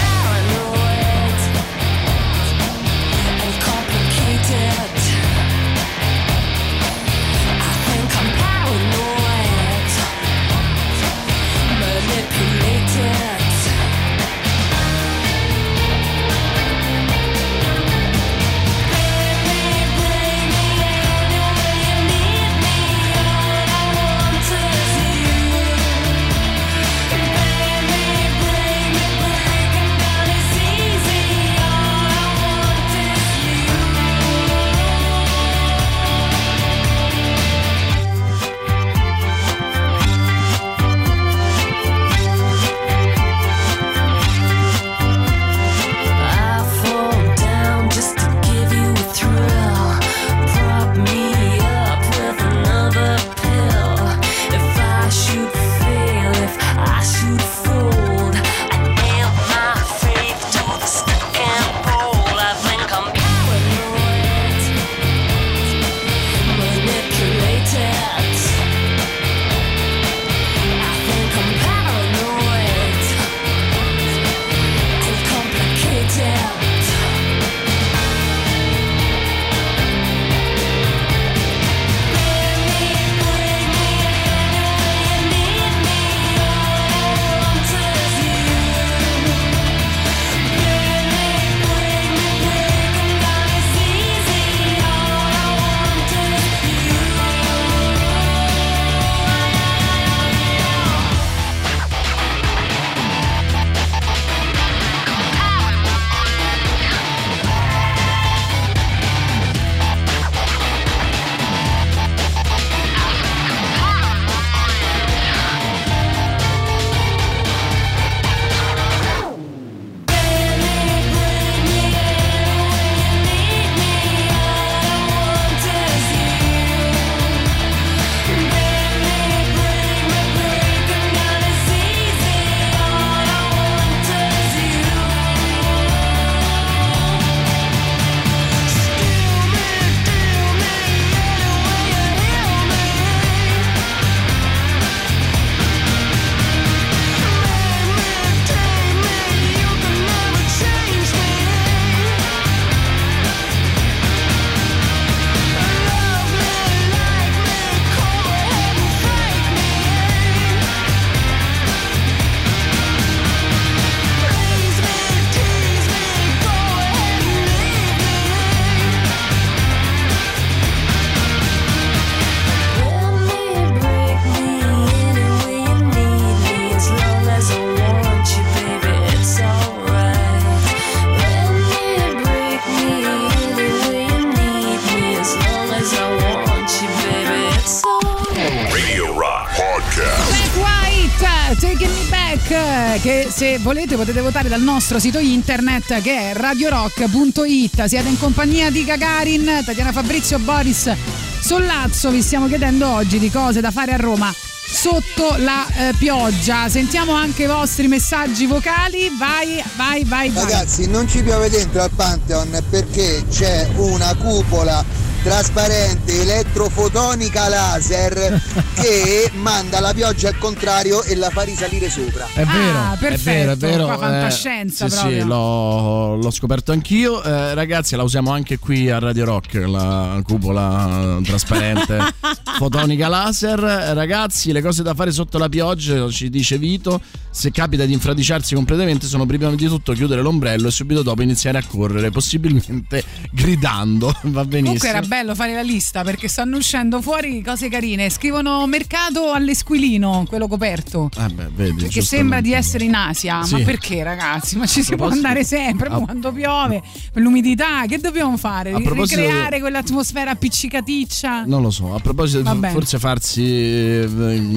volete potete votare dal nostro sito internet che è radiorock.it. Siete in compagnia di Gagarin, Tatiana Fabrizio, Boris Sollazzo. Vi stiamo chiedendo oggi di cose da fare a Roma sotto la eh, pioggia. Sentiamo anche i vostri messaggi vocali. Vai, vai, vai, vai. Ragazzi, non ci piove dentro al Pantheon perché c'è una cupola trasparente elettrofotonica laser che manda la pioggia al contrario e la fa risalire sopra. È vero, Ah, è perfetto, vero, è vero. qua fantascienza eh, sì, proprio. sì, l'ho, l'ho scoperto anch'io. Eh, ragazzi, la usiamo anche qui a Radio Rock, la cupola trasparente fotonica laser. Eh, Ragazzi, le cose da fare sotto la pioggia, ci dice Vito, se capita di infradiciarsi completamente, sono prima di tutto chiudere l'ombrello e subito dopo iniziare a correre, possibilmente gridando. Va benissimo. Comunque era bello fare la lista perché stanno uscendo fuori cose carine. Scrivono mercato all'esquilino, quello coperto. Eh beh, vedi, Che sembra di essere in Asia, Sì. ma perché ragazzi? Ma ci si può andare sempre a- quando piove, l'umidità, che dobbiamo fare? Ricreare quell'atmosfera appiccicaticcia? Non lo so, a proposito, Vabbè. forse farsi eh,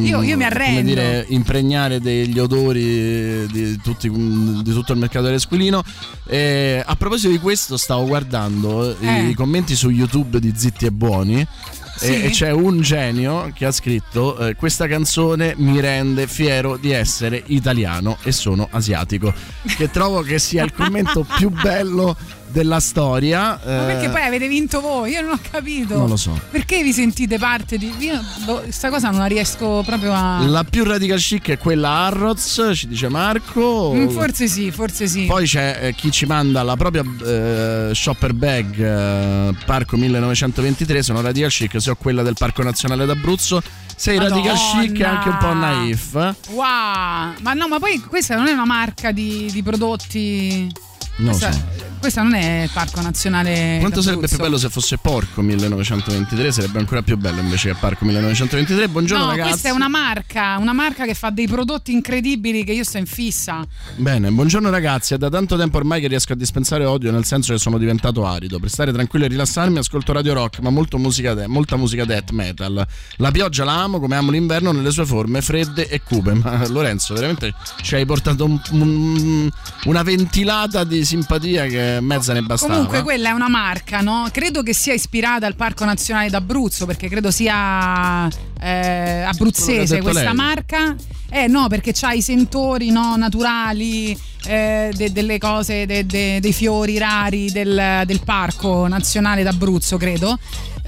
Io- io mi arrendo. dire, impregnare degli odori di, tutti- di tutto il mercato dell'esquilino. Eh, a proposito di questo, stavo guardando Eh. i commenti su YouTube di Zitti e Buoni. Sì. E, e c'è un genio che ha scritto eh, questa canzone mi rende fiero di essere italiano e sono asiatico che trovo che sia il commento più bello della storia Ma perché eh, poi avete vinto voi? Io non ho capito. non lo so Perché vi sentite parte di. Io boh, sta cosa non la riesco proprio a. La più radical chic è quella Harrods, ci dice Marco. Mm, Forse sì, forse sì. Poi c'è eh, chi ci manda la propria eh, shopper bag eh, Parco 1923, sono radical chic, se ho quella del Parco Nazionale d'Abruzzo. Sei radical chic e anche un po' naif. Wow, ma no, ma poi questa non è una marca di, di prodotti. Non lo questa, so. Questa non è Parco Nazionale. Quanto sarebbe più bello se fosse Porco 1923? Sarebbe ancora più bello invece che Parco 1923. Buongiorno no, ragazzi. questa è una marca, una marca che fa dei prodotti incredibili che io sto in fissa. Bene, buongiorno ragazzi, è da tanto tempo ormai che riesco a dispensare odio nel senso che sono diventato arido. Per stare tranquillo e rilassarmi ascolto Radio Rock, ma molto musica de- molta musica death metal. La pioggia la amo come amo l'inverno nelle sue forme fredde e cupe. Ma Lorenzo, veramente ci hai portato un- un- una ventilata di simpatia che mezza ne bastava. Comunque quella è una marca, no? Credo che sia ispirata al Parco Nazionale d'Abruzzo, perché credo sia eh, abruzzese questa lei. marca. Eh no, perché c'ha i sentori no, naturali, eh, de- delle cose, de- de- dei fiori rari del, del Parco Nazionale d'Abruzzo, credo.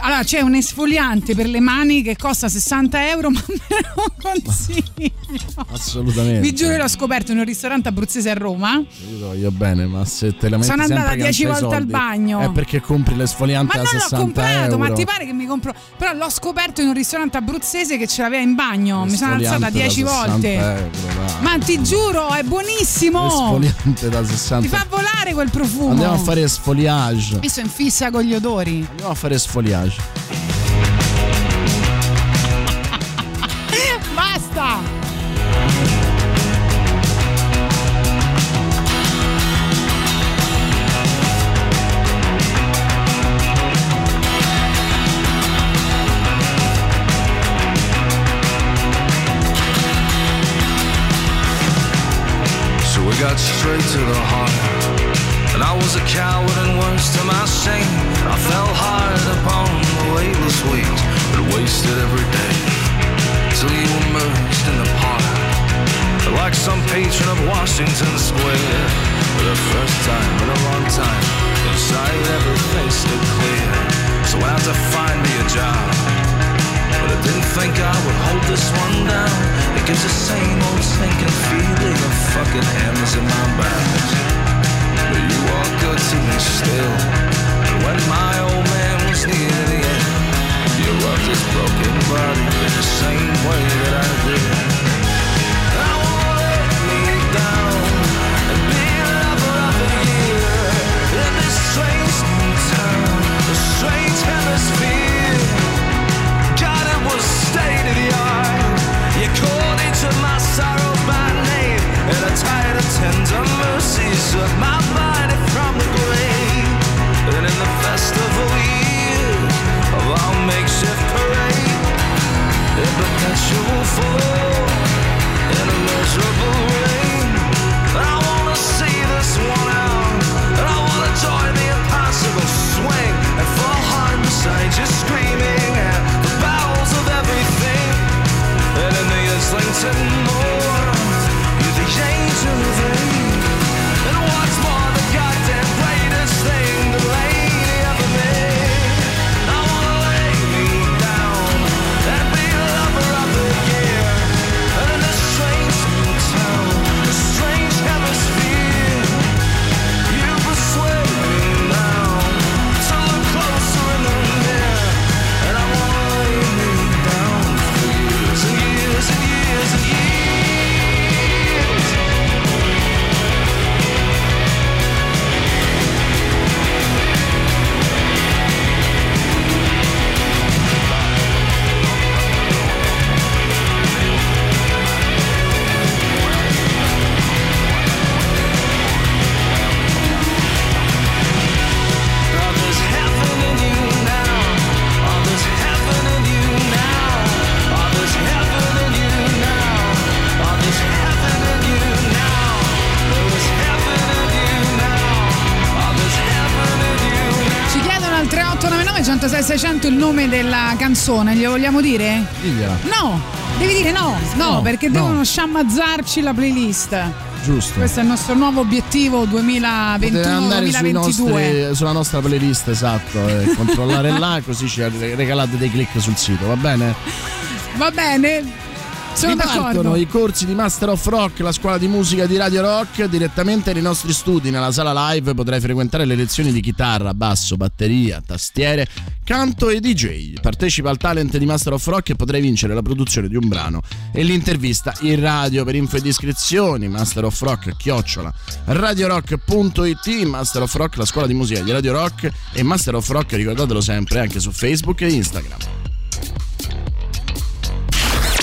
Allora c'è un esfoliante per le mani che costa 60 euro, ma me lo consiglio. Assolutamente. Vi giuro, l'ho scoperto in un ristorante abruzzese a Roma. Io lo voglio bene, ma se te la metti Sono andata sempre che 10 non c'hai volte al soldi, bagno. È perché compri l'esfoliante Ma a non l'ho 60 comprato, euro. ma ti pare che mi compro. Però l'ho scoperto in un ristorante abruzzese che ce l'aveva in bagno. Mi sono alzata 10 da 60 volte. euro. Ma ti giuro, è buonissimo. Esfoliante da 60 Ti fa volare quel profumo. Andiamo a fare esfoliage. Io sono in fissa con gli odori. Andiamo a fare esfoliage. Basta! So we got straight to the heart. And I was a coward wasted every day. Till you emerged in the park. Like some patron of Washington Square. For the first time in a long time. Inside everything stood clear. So I had to find me a job. But I didn't think I would hold this one down. It gives the same old sinking feeling of fucking hammers in my back. But you are good to me still. And when my old man was near the end, you rubbed his broken body in the same way that I did. I won't let me down and be of in this strange town, a strange hemisphere. God, it was state of the art. You called of my sorrows by name, and a tide of tender mercy took my a perpetual and a miserable rain. I wanna see this one out, I wanna join the impossible swing and fall hard beside you, screaming at the bowels of everything. And in the 3899 106 600 il nome della canzone, glielo vogliamo dire? Digliela. No, devi dire no, no, No, perché no. devono sciamazzarci la playlist. Giusto. Questo è il nostro nuovo obiettivo Potete andare sui 2021-2022. nostri- sulla nostra playlist, esatto, e controllare là, così ci regalate dei click sul sito, va bene? Va bene, sono d'accordo. i corsi di Master of Rock, la scuola di musica di Radio Rock, direttamente nei nostri studi, nella sala live potrai frequentare le lezioni di chitarra, basso, batteria, tastiere, canto e DJ. Partecipa al talent di Master of Rock e potrai vincere la produzione di un brano e l'intervista in radio per info ed iscrizioni. Master of Rock, chiocciola, radiorock.it, Master of Rock, la scuola di musica di Radio Rock e Master of Rock, ricordatelo sempre, anche su Facebook e Instagram.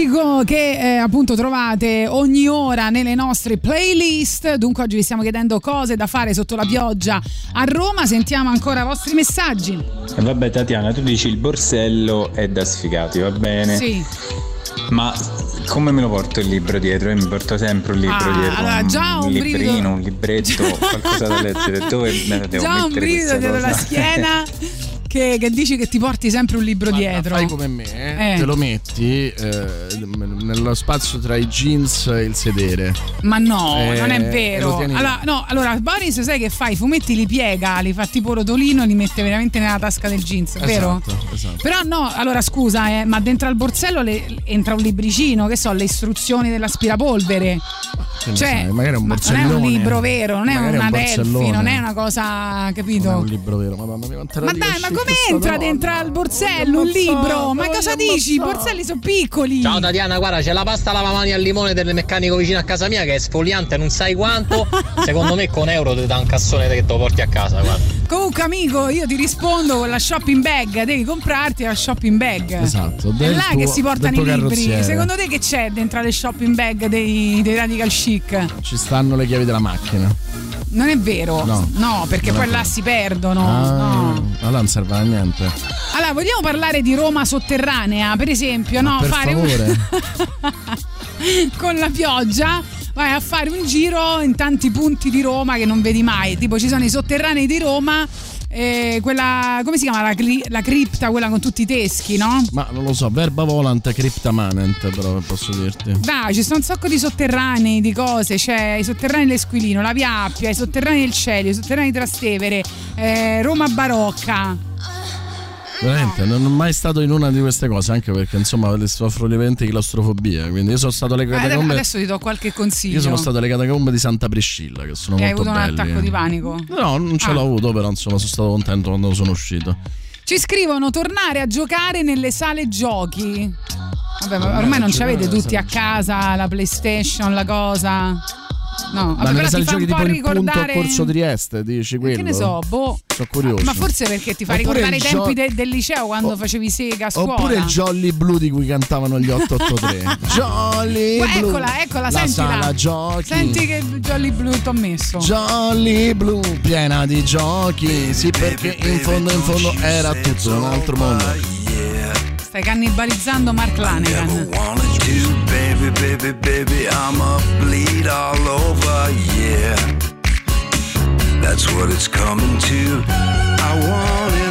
Classico che eh, appunto trovate ogni ora nelle nostre playlist. Dunque oggi vi stiamo chiedendo cose da fare sotto la pioggia a Roma. Sentiamo ancora i vostri messaggi. E vabbè Tatiana, tu dici il borsello è da sfigati, va bene? Sì. Ma come me lo porto il libro dietro? Io mi porto sempre un libro Ah, dietro. allora, già un brivido- librino, un libretto, qualcosa da leggere. Dove me la devo Già un brivido dietro la cosa? schiena che, che dici che ti porti sempre un libro dietro. Fai come me, Eh. te lo metti eh, nello spazio tra i jeans e il sedere. Ma no, Eh, non è vero. Allora, no, allora, Boris, sai che fa? I fumetti li piega, li fa tipo rotolino li mette veramente nella tasca del jeans, vero? Esatto, esatto. Però no, allora scusa, eh, ma dentro al borsello le- entra un libricino, che so, le istruzioni dell'aspirapolvere. Che ne Cioè, sai, magari è un ma non è un borsellone. libro vero, non è una un Delphi, borsellone. non è una cosa, capito? Non è un libro vero, madonna mia, Ma dai, ma come entra dentro al borsello un libro? Ma cosa dici? I borselli sono piccoli. Ciao Tatiana, guarda, c'è la pasta lavamani al limone del meccanico vicino a casa mia che è sfoliante, non sai quanto. Secondo me con euro ti dà un cassone che te lo porti a casa, guarda. Comunque, amico, io ti rispondo con la shopping bag. Devi comprarti la shopping bag. Esatto, È là tuo- che si portano i libri. Secondo te che c'è dentro le shopping bag dei, dei radical chic? Ci stanno le chiavi della macchina. Non è vero. No. perché Non è poi là si perdono. Ah, No. Allora non serve a niente. Allora, vogliamo parlare di Roma sotterranea, per esempio, no? per Fare favore. un... con la pioggia. Vai a fare un giro in tanti punti di Roma che non vedi mai. Tipo, ci sono i sotterranei di Roma. eh, quella come si chiama la, cli- la cripta, quella con tutti i teschi, no? Ma non lo so, verba volant cryptamanent, però posso dirti. Dai, ci sono un sacco di sotterranei, di cose. C'è i sotterranei dell'Esquilino, la Via Appia, i sotterranei del Celio, i sotterranei di Trastevere, eh, Roma Barocca. Veramente, non sono mai stato in una di queste cose, anche perché insomma le soffro lievemente di claustrofobia. Quindi io sono stato alle catacombe. adesso ti do qualche consiglio. Io sono stato alle catacombe di Santa Priscilla, che sono hai molto avuto un belli. attacco di panico. No, non ce Ah. l'ho avuto, però insomma sono stato contento quando sono uscito. Ci scrivono tornare a giocare nelle sale giochi. Vabbè, ma ormai non ci avete tutti a casa la PlayStation, la cosa. No, Ma fa giochi un po' tipo il punto a. Corso Trieste, dici quello? Che ne so, boh. Sono curioso. Ma forse perché ti fa Oppure ricordare i il tempi gio- de- del liceo quando facevi sega a scuola. Oppure il Jolly Blue di cui cantavano gli 883. Jolly Blue. Eccola, eccola, La sentila. sala giochi. Senti che Jolly Blue ti ho messo. Jolly Blue, piena di giochi. Sì, perché in fondo, in fondo era tutto un altro mondo. Stai cannibalizzando Mark Lanegan. Baby, baby, baby, I'ma bleed all over, yeah. That's what it's coming to. I want it,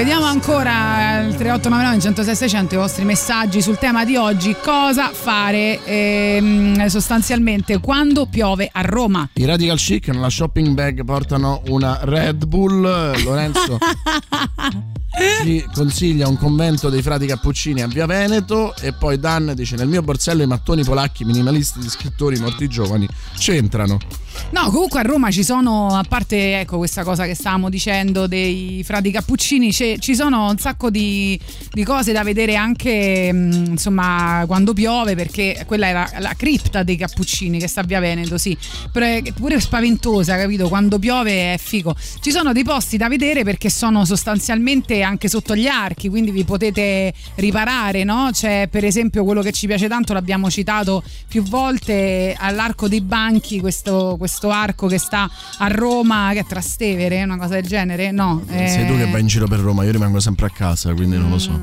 vediamo ancora il 3899 106 600 i vostri messaggi sul tema di oggi cosa fare ehm, sostanzialmente quando piove a Roma I Radical Chic nella shopping bag portano una Red Bull. Lorenzo ci consiglia un convento dei frati cappuccini a Via Veneto e poi Dan dice nel mio borsello i mattoni polacchi minimalisti di scrittori morti giovani c'entrano. No, comunque a Roma ci sono, a parte ecco questa cosa che stavamo dicendo dei frati cappuccini, ci sono un sacco di, di cose da vedere anche mh, insomma quando piove, perché quella è la, la cripta dei cappuccini che sta a via Veneto, sì, però è pure spaventosa, capito? Quando piove è figo. Ci sono dei posti da vedere perché sono sostanzialmente anche sotto gli archi, quindi vi potete riparare, no? C'è per esempio quello che ci piace tanto, l'abbiamo citato più volte, all'Arco dei Banchi, questo, questo arco che sta a Roma, che è Trastevere, una cosa del genere? No. Sei tu eh, che vai in giro per Roma, io rimango sempre a casa, quindi non lo so.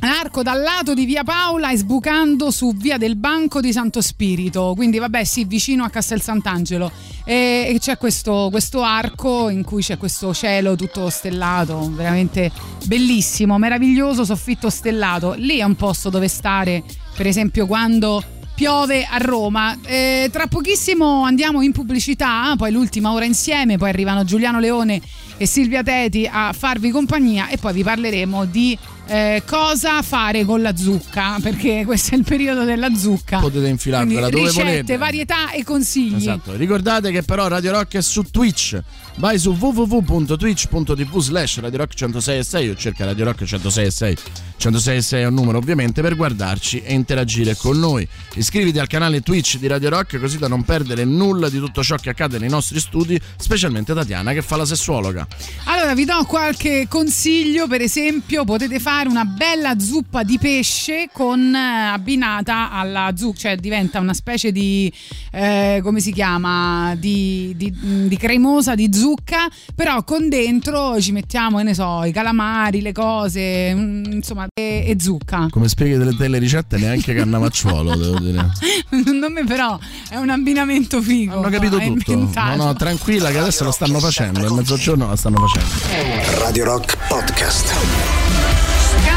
Arco dal lato di via Paola e sbucando su via del Banco di Santo Spirito, quindi vabbè sì, vicino a Castel Sant'Angelo. E, e c'è questo, questo arco in cui c'è questo cielo tutto stellato, veramente bellissimo, meraviglioso, soffitto stellato. Lì è un posto dove stare, per esempio quando piove a Roma. Eh, tra pochissimo andiamo in pubblicità, poi l'ultima ora insieme, poi arrivano Giuliano Leone e Silvia Teti a farvi compagnia e poi vi parleremo di eh, cosa fare con la zucca, perché questo è il periodo della zucca. Potete infilarvela Quindi dove ricette, volete. varietà e consigli. Esatto, ricordate che però Radio Rock è su Twitch. Vai su www.twitch.tv slash Radio Rock 106.6 o cerca Radio Rock 106.6 106.6 è un numero ovviamente per guardarci e interagire con noi. Iscriviti al canale Twitch di Radio Rock così da non perdere nulla di tutto ciò che accade nei nostri studi, specialmente Tatiana che fa la sessuologa. Allora vi do qualche consiglio, per esempio potete fare una bella zuppa di pesce con eh, abbinata alla zucca, cioè diventa una specie di, eh, come si chiama, di, di- di cremosa di zucca, però con dentro ci mettiamo, che ne so, i calamari, le cose, mm, insomma, e, e zucca. Come spieghi delle, delle ricette neanche Cannavacciuolo, devo dire. Secondo me però è un abbinamento figo. Hanno capito è tutto. No, no, tranquilla che adesso lo stanno facendo, a mezzogiorno la stanno facendo. Radio Rock Podcast.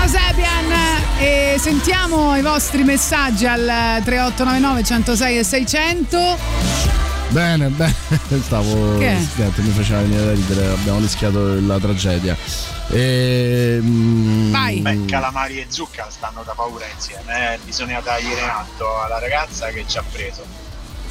Casabian e sentiamo i vostri messaggi al 3899 106 e 600 Bene, bene, stavo. Che? Mi faceva venire da ridere, abbiamo rischiato la tragedia. E, mm, Vai. Beh, calamari e zucca stanno da paura insieme, eh. bisogna tagliare in atto alla ragazza che ci ha preso.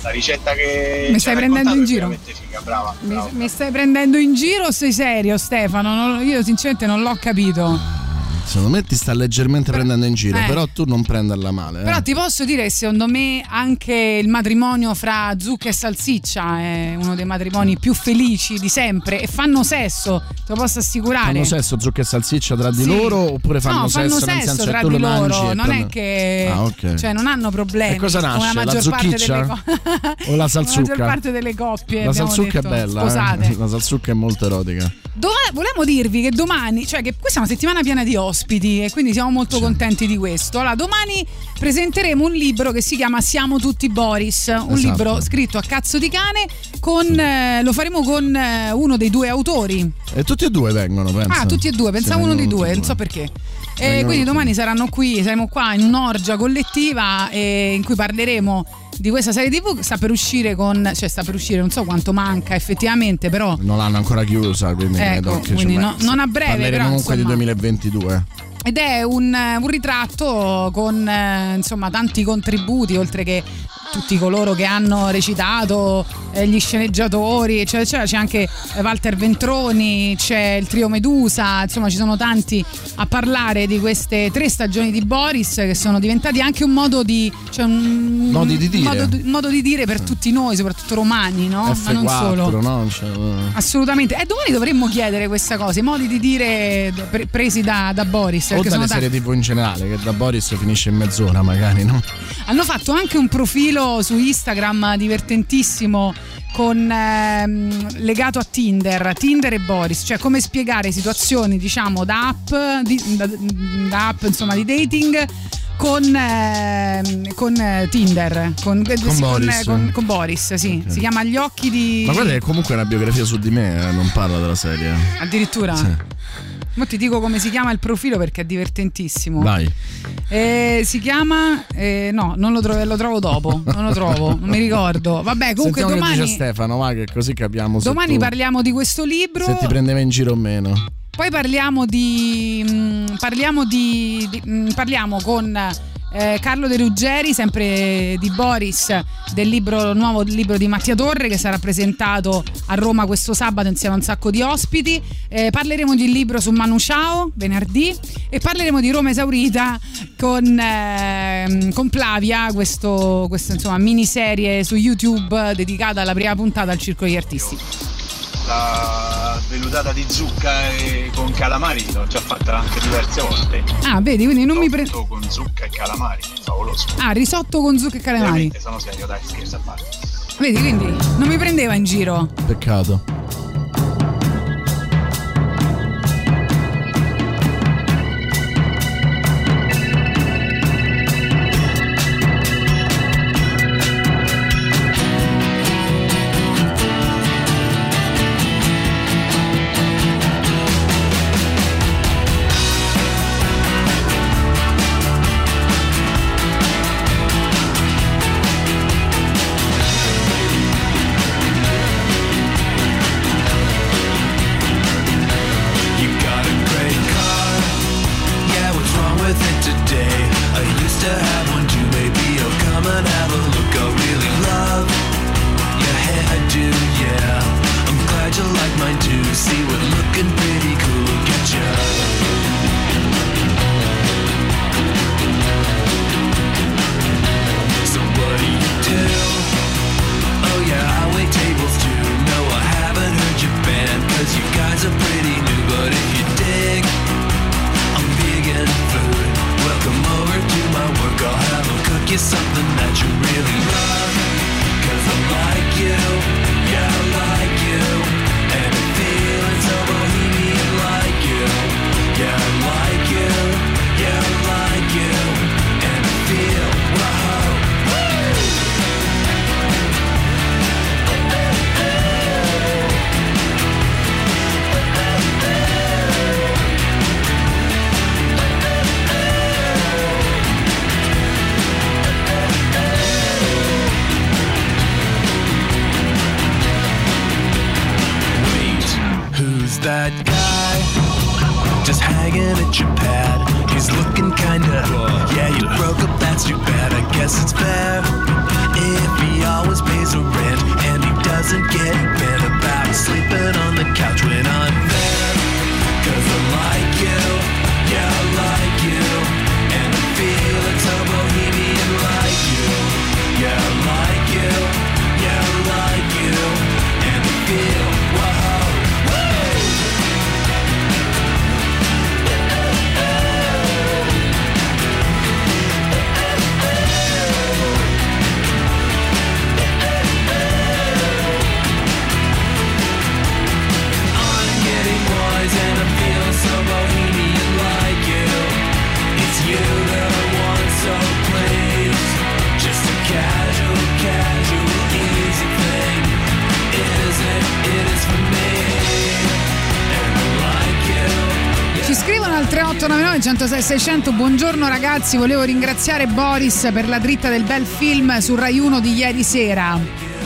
La ricetta che Mi stai prendendo in è giro? veramente figa, brava. mi, brava. mi stai prendendo in giro o sei serio Stefano? Non- io sinceramente non l'ho capito Secondo me ti sta leggermente prendendo in giro, Eh. però tu non prenderla male. eh. Però ti posso dire che secondo me anche il matrimonio fra zucca e salsiccia è uno dei matrimoni più felici di sempre e fanno sesso, te lo posso assicurare. Fanno sesso zucca e salsiccia tra di Sì. loro oppure fanno no, fanno sesso nel sesso senso che tra tu di loro, non è che Ah, ok. cioè, non hanno problemi. E cosa nasce? La parte zucchiccia? co- O la La salsucca? maggior parte delle coppie La salsucca detto, è bella, Sposate. eh? la salsucca è molto erotica. Dove- volevamo dirvi che domani, cioè che questa è una settimana piena di ospiti e quindi siamo molto contenti di questo. Allora, domani presenteremo un libro che si chiama Siamo tutti Boris, un Esatto. libro scritto a cazzo di cane con eh, lo faremo con eh, uno dei due autori. E tutti e due vengono, penso. Ah, tutti e due, pensavo uno dei due, non so perché. E Vengono quindi domani saranno qui, saremo qua in un'orgia collettiva eh, in cui parleremo di questa serie TV che sta per uscire con, cioè sta per uscire, non so quanto manca effettivamente, però Non l'hanno ancora chiusa, quindi Ecco, quindi no- non a breve, Parleremo però, comunque insomma. di 2022. ed è un, un ritratto con eh, insomma tanti contributi oltre che tutti coloro che hanno recitato, eh, gli sceneggiatori, eccetera, eccetera. C'è anche eh, Walter Ventroni, c'è il trio Medusa, insomma ci sono tanti a parlare di queste tre stagioni di Boris che sono diventati anche un modo di... Cioè un, Modi di dire. Modo, di- modo di dire per tutti noi, soprattutto romani, no? Ma non F4, solo. no? Cioè, eh. Assolutamente. E domani dovremmo chiedere questa cosa, i modi di dire pre- presi da, da Boris. o sono dalle serie TV in generale, che da Boris finisce in mezz'ora magari, no? Hanno fatto anche un profilo su Instagram divertentissimo con ehm, legato a Tinder, Tinder e Boris, cioè come spiegare situazioni, diciamo, da app, di, da, da app insomma di dating con, ehm, con eh, Tinder, con, eh, sì, Boris. eh, con- con Boris, sì. Ok. Si chiama Gli occhi di... Ma guarda che comunque è una biografia su di me, eh, non parla della serie. Addirittura? Sì. Mo ti dico come si chiama il profilo perché è divertentissimo. Vai. Eh, si chiama... eh, no, non lo trovo, lo trovo dopo, non lo trovo, non mi ricordo. Vabbè, comunque Sentiamo che domani... dice Stefano, va che così capiamo Domani tu- parliamo di questo libro. se ti prendeva in giro o meno. Poi parliamo di. mm, parliamo di. di- mm, parliamo con. Eh, Carlo De Ruggeri, sempre di Boris, del libro, nuovo libro di Mattia Torre che sarà presentato a Roma questo sabato insieme a un sacco di ospiti. Eh, parleremo di un libro su Manu Chao venerdì e parleremo di Roma esaurita con, ehm, con Plavia, questo, questa insomma, miniserie su YouTube dedicata alla prima puntata al Circolo degli Artisti. La velutata di zucca e con calamari l'ho già fatta anche diverse volte. Ah, vedi, quindi non mi prendo. Risotto con zucca e calamari, favoloso. Ah, risotto con zucche e calamari. Ovviamente sono serio, dai, scherzo a parte. Vedi, quindi non mi prendeva in giro. Peccato. 3899 106 600 Buongiorno ragazzi, volevo ringraziare Boris per la dritta del bel film su Rai 1 di ieri sera.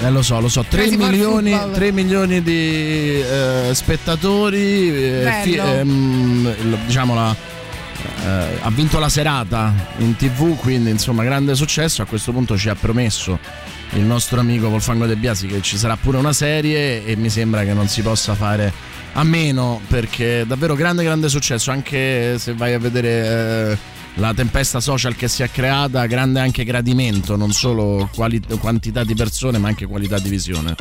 Eh, lo so, lo so, 3 Crazy for milioni, Football. 3 milioni di eh, spettatori, eh, Bello. ehm, diciamo la, eh, ha vinto la serata in tv, quindi insomma grande successo, a questo punto ci ha promesso il nostro amico Wolfango De Biasi che ci sarà pure una serie e mi sembra che non si possa fare a meno perché è davvero grande grande successo, anche se vai a vedere... eh, la tempesta social che si è creata, grande anche gradimento, non solo quali- quantità di persone, ma anche qualità di visione.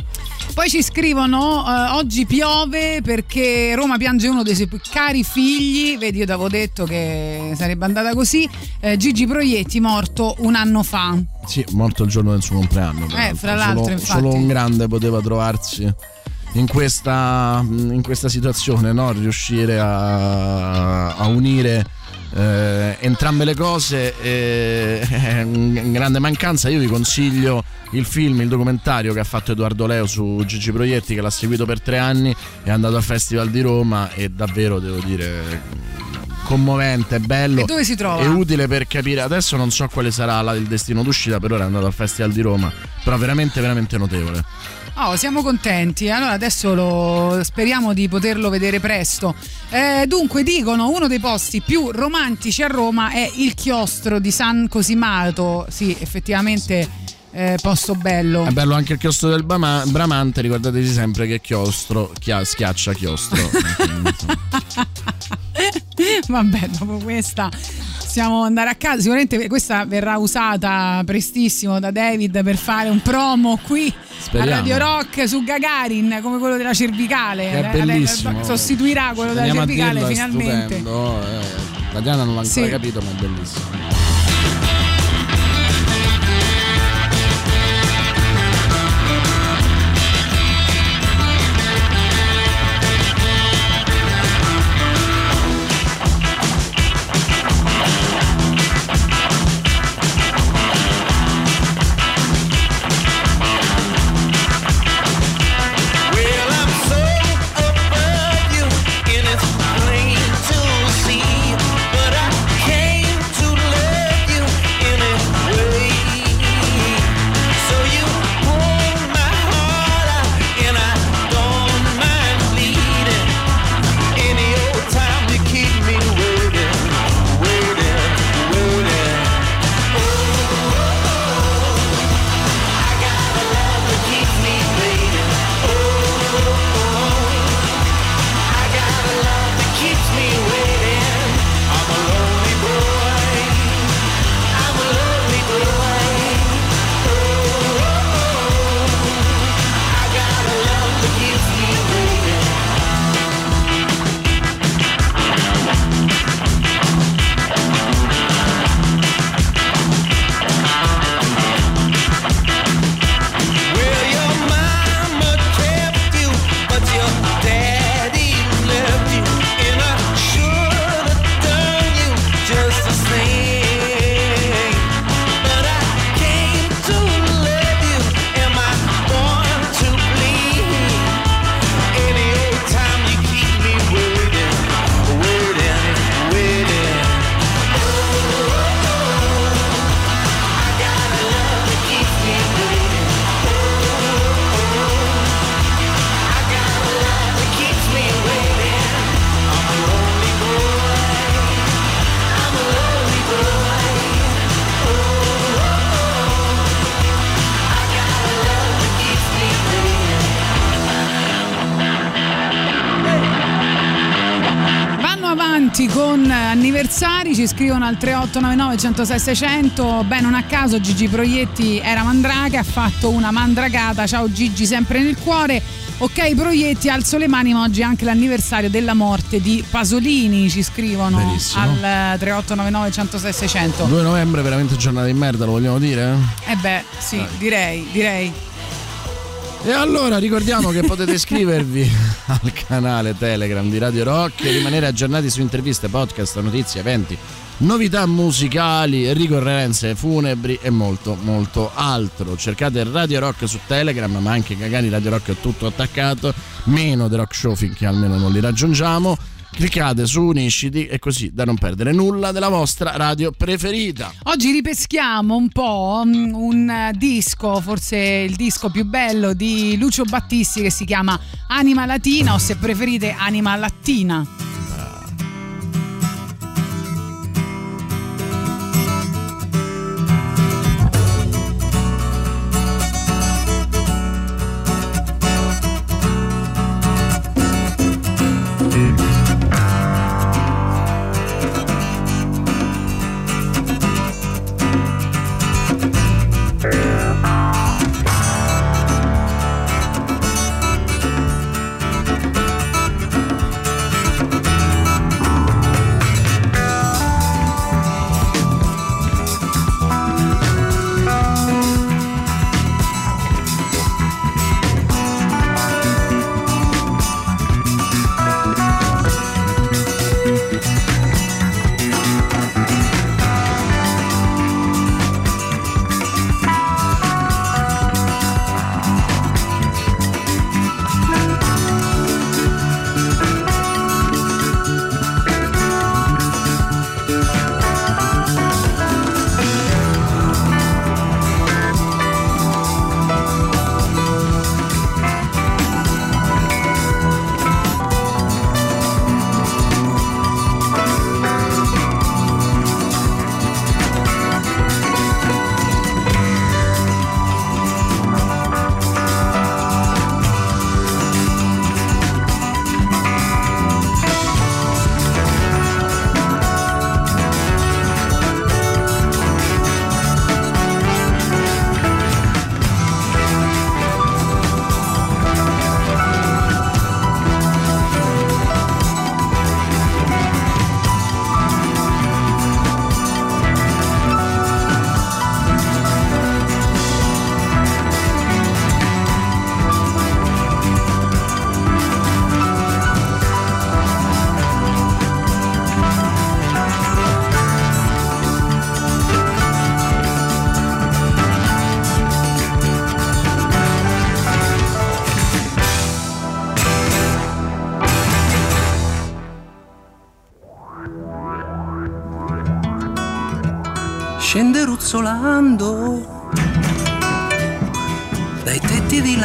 Poi ci scrivono eh, oggi piove perché Roma piange uno dei suoi più cari figli, vedi io ti avevo detto che sarebbe andata così, eh, Gigi Proietti morto un anno fa. Sì, morto il giorno del suo compleanno. Eh, fra l'altro, solo, infatti. solo un grande poteva trovarsi in questa, in questa situazione, no? riuscire a, a unire eh, entrambe le cose eh, è in grande mancanza. Io vi consiglio il film, il documentario che ha fatto Edoardo Leo su Gigi Proietti, che l'ha seguito per tre anni, è andato al Festival di Roma e davvero devo dire commovente, bello E dove si trova? e utile per capire. Adesso non so quale sarà la- il destino d'uscita, per ora è andato al Festival di Roma, però veramente veramente notevole. Oh, siamo contenti. Allora adesso lo speriamo di poterlo vedere presto. Eh, dunque, dicono uno dei posti più romantici a Roma è il chiostro di San Cosimato. Sì, effettivamente eh, posto bello. È bello anche il chiostro del Bama- Bramante, ricordatevi sempre che chiostro chia- schiaccia chiostro. Vabbè, dopo questa possiamo andare a casa. Sicuramente questa verrà usata prestissimo da David per fare un promo qui Speriamo. a Radio Rock su Gagarin come quello della cervicale. Che è bellissimo. Sostituirà quello della Andiamo a cervicale dirlo, finalmente. stupendo, eh. La Diana non l'ha ancora Sì. capito, ma è bellissimo. 3899 106 600. Beh, non a caso Gigi Proietti era Mandraga, ha fatto una mandragata. Ciao Gigi, sempre nel cuore. Ok, Proietti, alzo le mani, ma oggi è anche l'anniversario della morte di Pasolini, ci scrivono Benissimo. al eh, 3899 106 600. 2 novembre, veramente giornata di merda, lo vogliamo dire? Eh beh, sì, direi, direi. E allora ricordiamo che potete iscrivervi al canale Telegram di Radio Rock e rimanere aggiornati su interviste, podcast, notizie, eventi, novità musicali, ricorrenze funebri e molto molto altro. Cercate Radio Rock su Telegram, ma anche Cagani Radio Rock è tutto attaccato, meno The Rock Show finché almeno non li raggiungiamo. Cliccate su Unisciti e così da non perdere nulla della vostra radio preferita. Oggi ripeschiamo un po' mm, un disco, forse il disco più bello di Lucio Battisti che si chiama Anima Latina o se preferite Anima Lattina.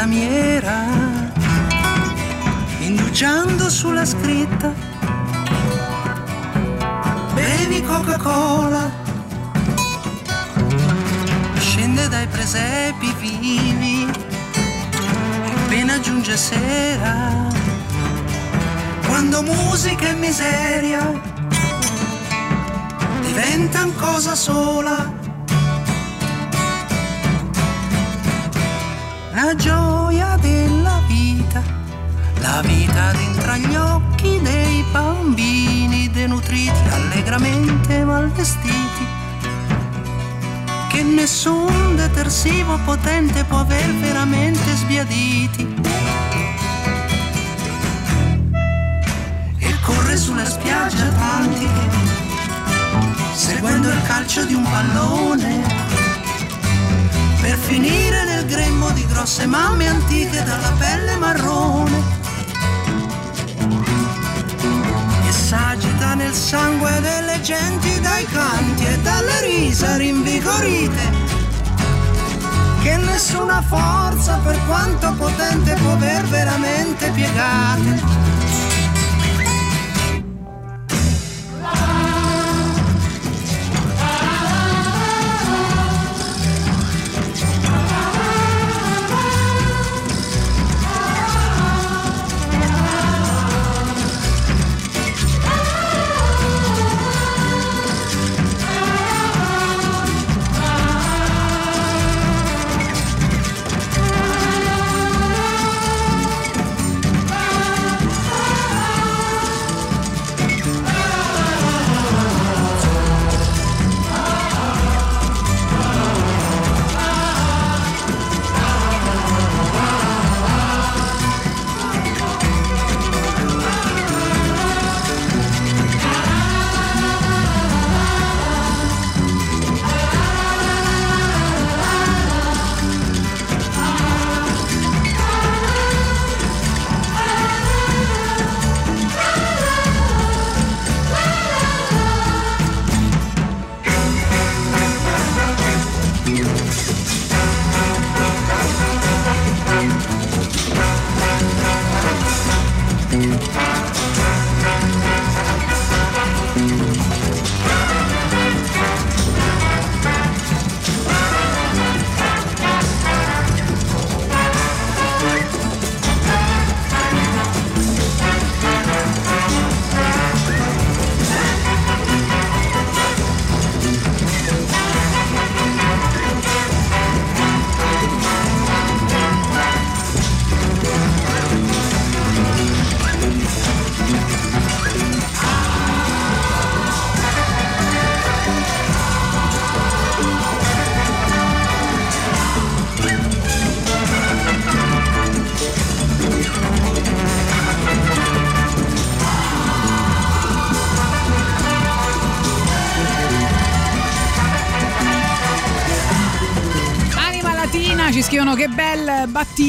Tetti di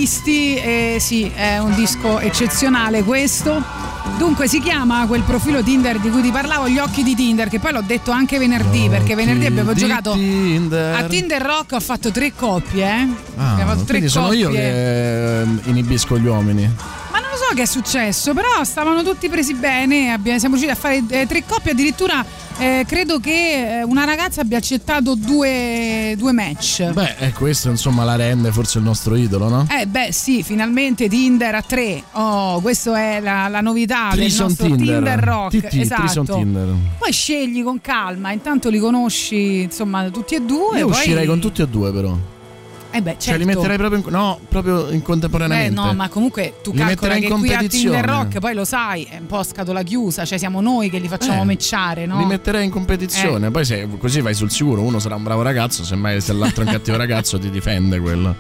Battisti, eh, sì, è un disco eccezionale questo. Dunque si chiama quel profilo Tinder di cui ti parlavo, gli occhi di Tinder, che poi l'ho detto anche venerdì, perché venerdì abbiamo giocato Tinder. a Tinder Rock, ho fatto tre coppie, eh. Ah, fatto tre quindi sono coppie. io che eh, inibisco gli uomini. So che è successo, però stavano tutti presi bene, abbiamo- siamo riusciti a fare eh, tre coppie, addirittura eh, credo che eh, una ragazza abbia accettato due, due match. Beh, e questo insomma la rende forse il nostro idolo, no? Eh beh sì, finalmente Tinder a tre. Oh, questa è la, la novità Trison del nostro Tinder. Rock. TT, esatto. Tinder. Poi scegli con calma, intanto li conosci insomma tutti e due. Io poi... uscirei con tutti e due però. Eh beh, certo. Cioè li metterei proprio in, no, proprio in Beh, contemporaneamente. no, ma comunque tu Li calcola che in qui a. Tinder Rock, poi lo sai, è un po' scatola chiusa, cioè siamo noi che li facciamo Eh, mecciare, no? Li metterei in competizione, Eh. poi se, così vai sul sicuro, uno sarà un bravo ragazzo, semmai se l'altro è un cattivo ragazzo ti difende quello.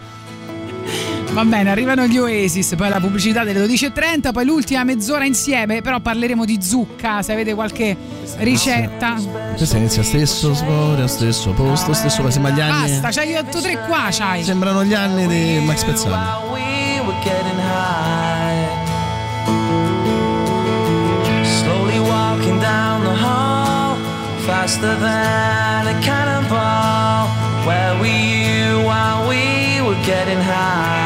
Va bene, arrivano gli Oasis, poi la pubblicità delle 12.30, poi l'ultima mezz'ora insieme, però parleremo di zucca, se avete qualche ricetta. Questo inizia stesso svorio, stesso posto, stesso sembra gli anni. Basta, c'hai 8 3 qua, c'hai. Sembrano gli anni di Max high. Slowly walking down the hall, faster than a cannonball. Where were you while we were getting high?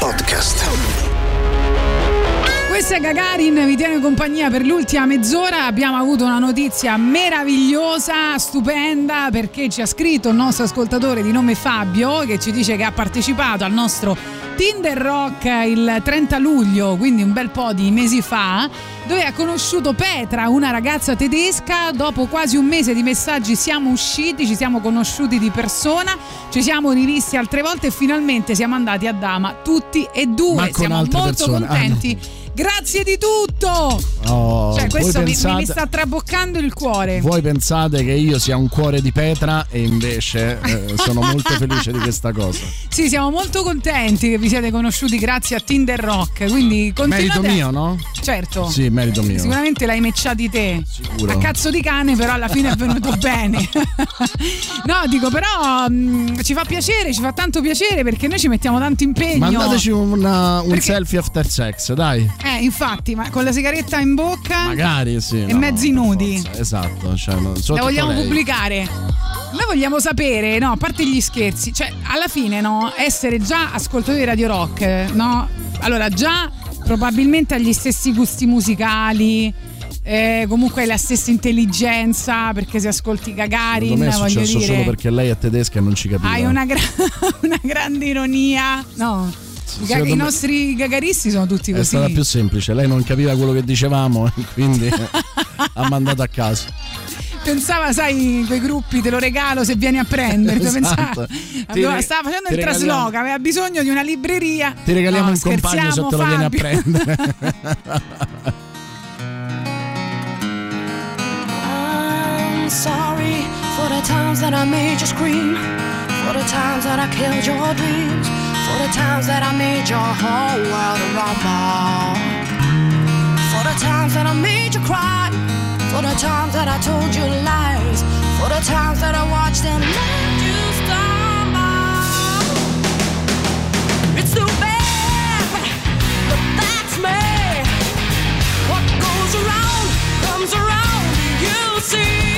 Podcast. Questa è Gagarin, vi tiene compagnia per l'ultima mezz'ora. Abbiamo avuto una notizia meravigliosa, stupenda, perché ci ha scritto il nostro ascoltatore di nome Fabio, che ci dice che ha partecipato al nostro Tinder Rock il 30 luglio, quindi un bel po' di mesi fa, dove ha conosciuto Petra, una ragazza tedesca. Dopo quasi un mese di messaggi siamo usciti, ci siamo conosciuti di persona, ci siamo rivisti altre volte e finalmente siamo andati a Dama tutti e due. Siamo molto persone. Ah, no. Grazie di tutto! Oh, cioè, questo mi- mi, sta traboccando il cuore. Voi pensate che io sia un cuore di pietra e invece eh, sono molto felice di questa cosa. Sì, siamo molto contenti che vi siete conosciuti grazie a Tinder Rock. Quindi continuate. Merito mio, no? Certo. Sì, merito mio. Sicuramente l'hai mecciati te. Sicuro. A cazzo di cane, però alla fine è venuto bene. no, dico, però mh, ci fa piacere, ci fa tanto piacere perché noi ci mettiamo tanto impegno. Mandateci una- un Perché- selfie after sex, dai. Eh, infatti, ma con la sigaretta in bocca Magari sì. e no, mezzi nudi. Esatto, cioè, non- La vogliamo lei. pubblicare. Noi vogliamo sapere, no, a parte gli scherzi, cioè alla fine, no, essere già ascoltatori di Radio Rock, no? Allora, già probabilmente ha gli stessi gusti musicali, eh, comunque hai la stessa intelligenza, perché se ascolti Gagarin, me è voglio dire, solo perché lei è tedesca e non ci capiva. hai una, gra- una grande ironia. No, i, ga- secondo i me- nostri gagaristi sono tutti È così. stata più semplice, lei non capiva quello che dicevamo e quindi ha mandato a casa. Pensava, sai, quei gruppi te lo regalo se vieni a prendere. Esatto. Pensava- Ti aveva- stava facendo il regaliamo- trasloco, aveva bisogno di una libreria. Ti regaliamo No, un compagno se te lo vieni a prendere. I'm sorry for the times that I made you scream, for the times that I killed your dreams, for the times that I made your whole world a rumble, for the times that I made you cry, for the times that I told you lies, for the times that I watched and let you stumble. It's too bad, but that's me. What goes around comes around. You see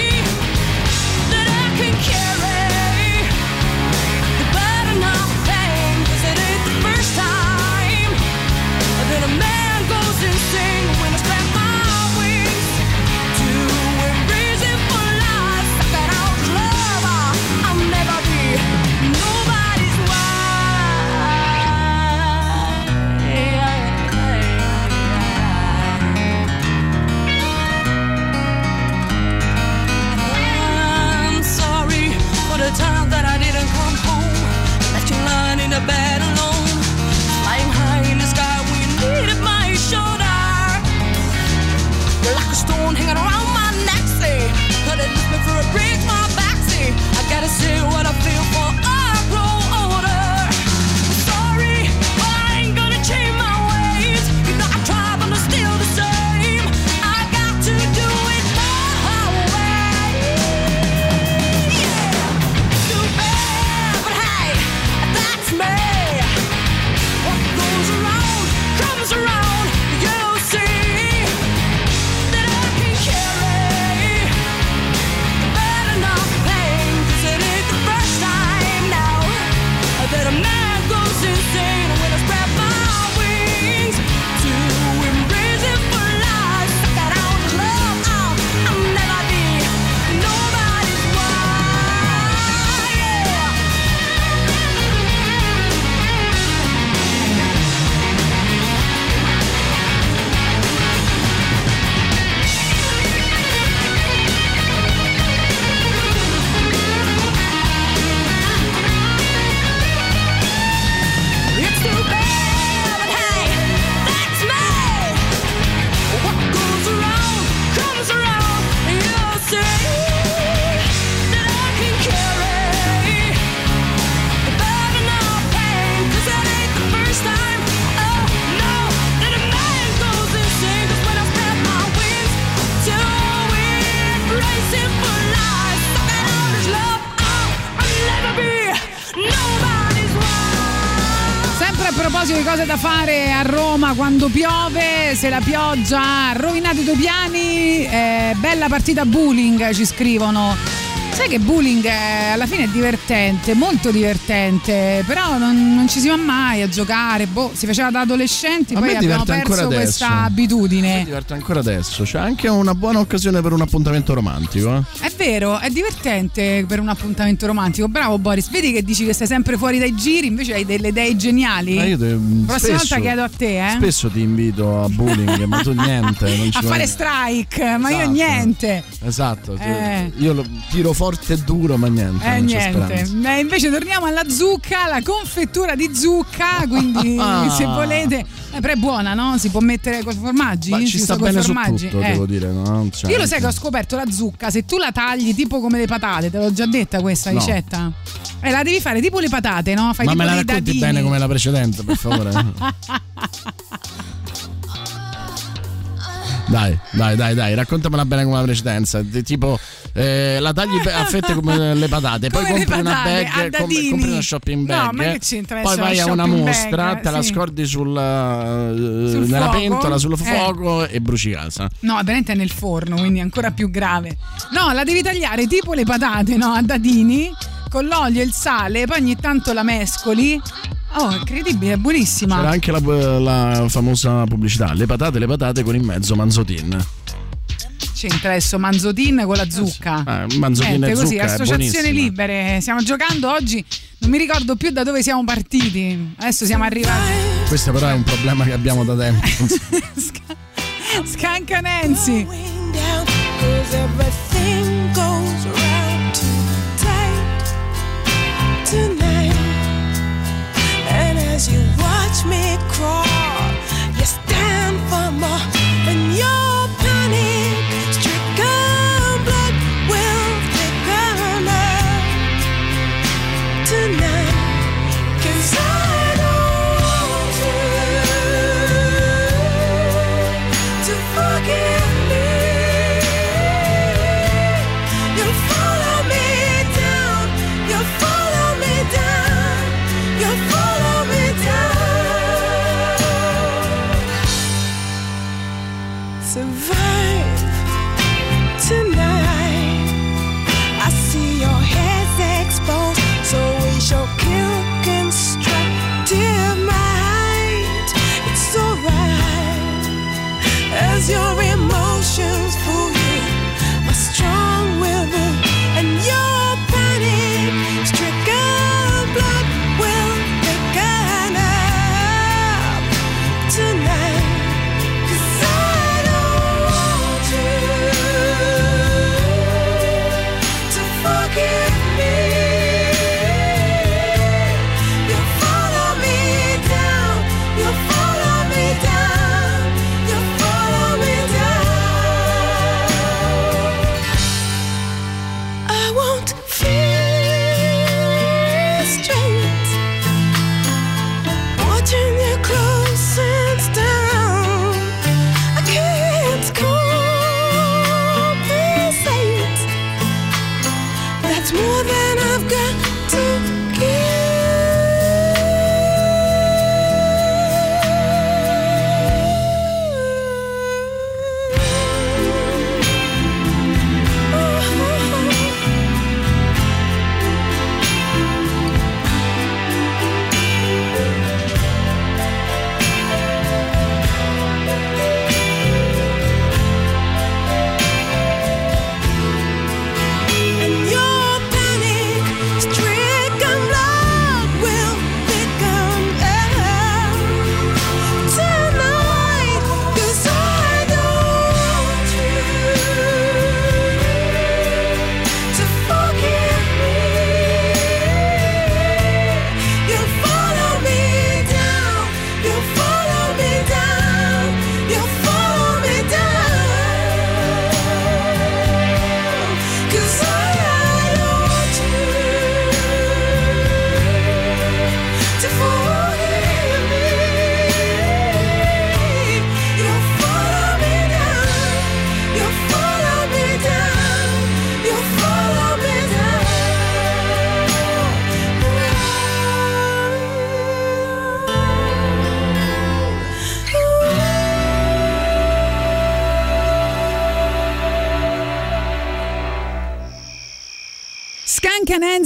Stone hanging around my neck, say. But it me for a break, my back, say. I gotta say what I feel da fare a Roma quando piove, se la pioggia ha rovinato i tuoi piani, eh, bella partita bowling ci scrivono. Sai che bullying è- alla fine è divertente, molto divertente, però non, non ci si va mai a giocare, boh, si faceva da adolescenti, A poi abbiamo perso questa Mi abitudine. diverte ancora adesso. C'è anche una buona occasione per un appuntamento romantico. eh. È vero, è divertente per un appuntamento romantico. Bravo Boris, vedi che dici che sei sempre fuori dai giri, invece hai delle idee geniali. Ma io te- Prossima spesso- volta chiedo a te, eh. Spesso ti invito a bullying, ma tu niente. Non ci a fare strike, ma io Esatto. niente. Esatto, Eh. io lo tiro forte e duro, ma niente. Eh niente. Eh, invece torniamo alla zucca, la confettura di zucca, quindi se volete, eh, però è buona, no? Si può mettere con i formaggi? Ma Si ci usa sta bene formaggi? tutto, Eh. devo dire. No? Cioè, Io lo sai che ho scoperto la zucca, se tu la tagli tipo come le patate, te l'ho già detta questa No. ricetta? Eh, la devi fare tipo le patate, no? Fai Ma me la racconti dadini. bene come la precedente, per favore. Dai, dai, dai, dai, raccontamela bene come la precedenza. Tipo, eh, la tagli a fette come le patate, poi Come compri una patate, a bag, com- compri una shopping No, bag. ma che c'entra Poi vai la a una mostra, bag? te la Sì. scordi sul, eh, Sul nella fuoco? pentola, sul Eh. fuoco e bruci casa. No, veramente è nel forno, quindi è ancora più grave. No, la devi tagliare tipo le patate, no? A dadini, con l'olio e il sale, poi ogni tanto la mescoli. Oh, incredibile, è buonissima. C'era anche la, la famosa pubblicità, le patate, le patate con in mezzo manzotin. C'entra adesso manzotin con la zucca. Eh, manzotin Niente, e così, zucca, buonissima. libere. Stiamo giocando oggi, non mi ricordo più da dove siamo partiti. Adesso siamo arrivati. Questo però è un problema che abbiamo da tempo. Scanca Nancy. Tonight. And as you watch me crawl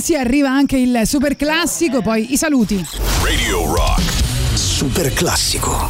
Nancy arriva anche il super classico, poi i saluti. Radio Rock. Super classico.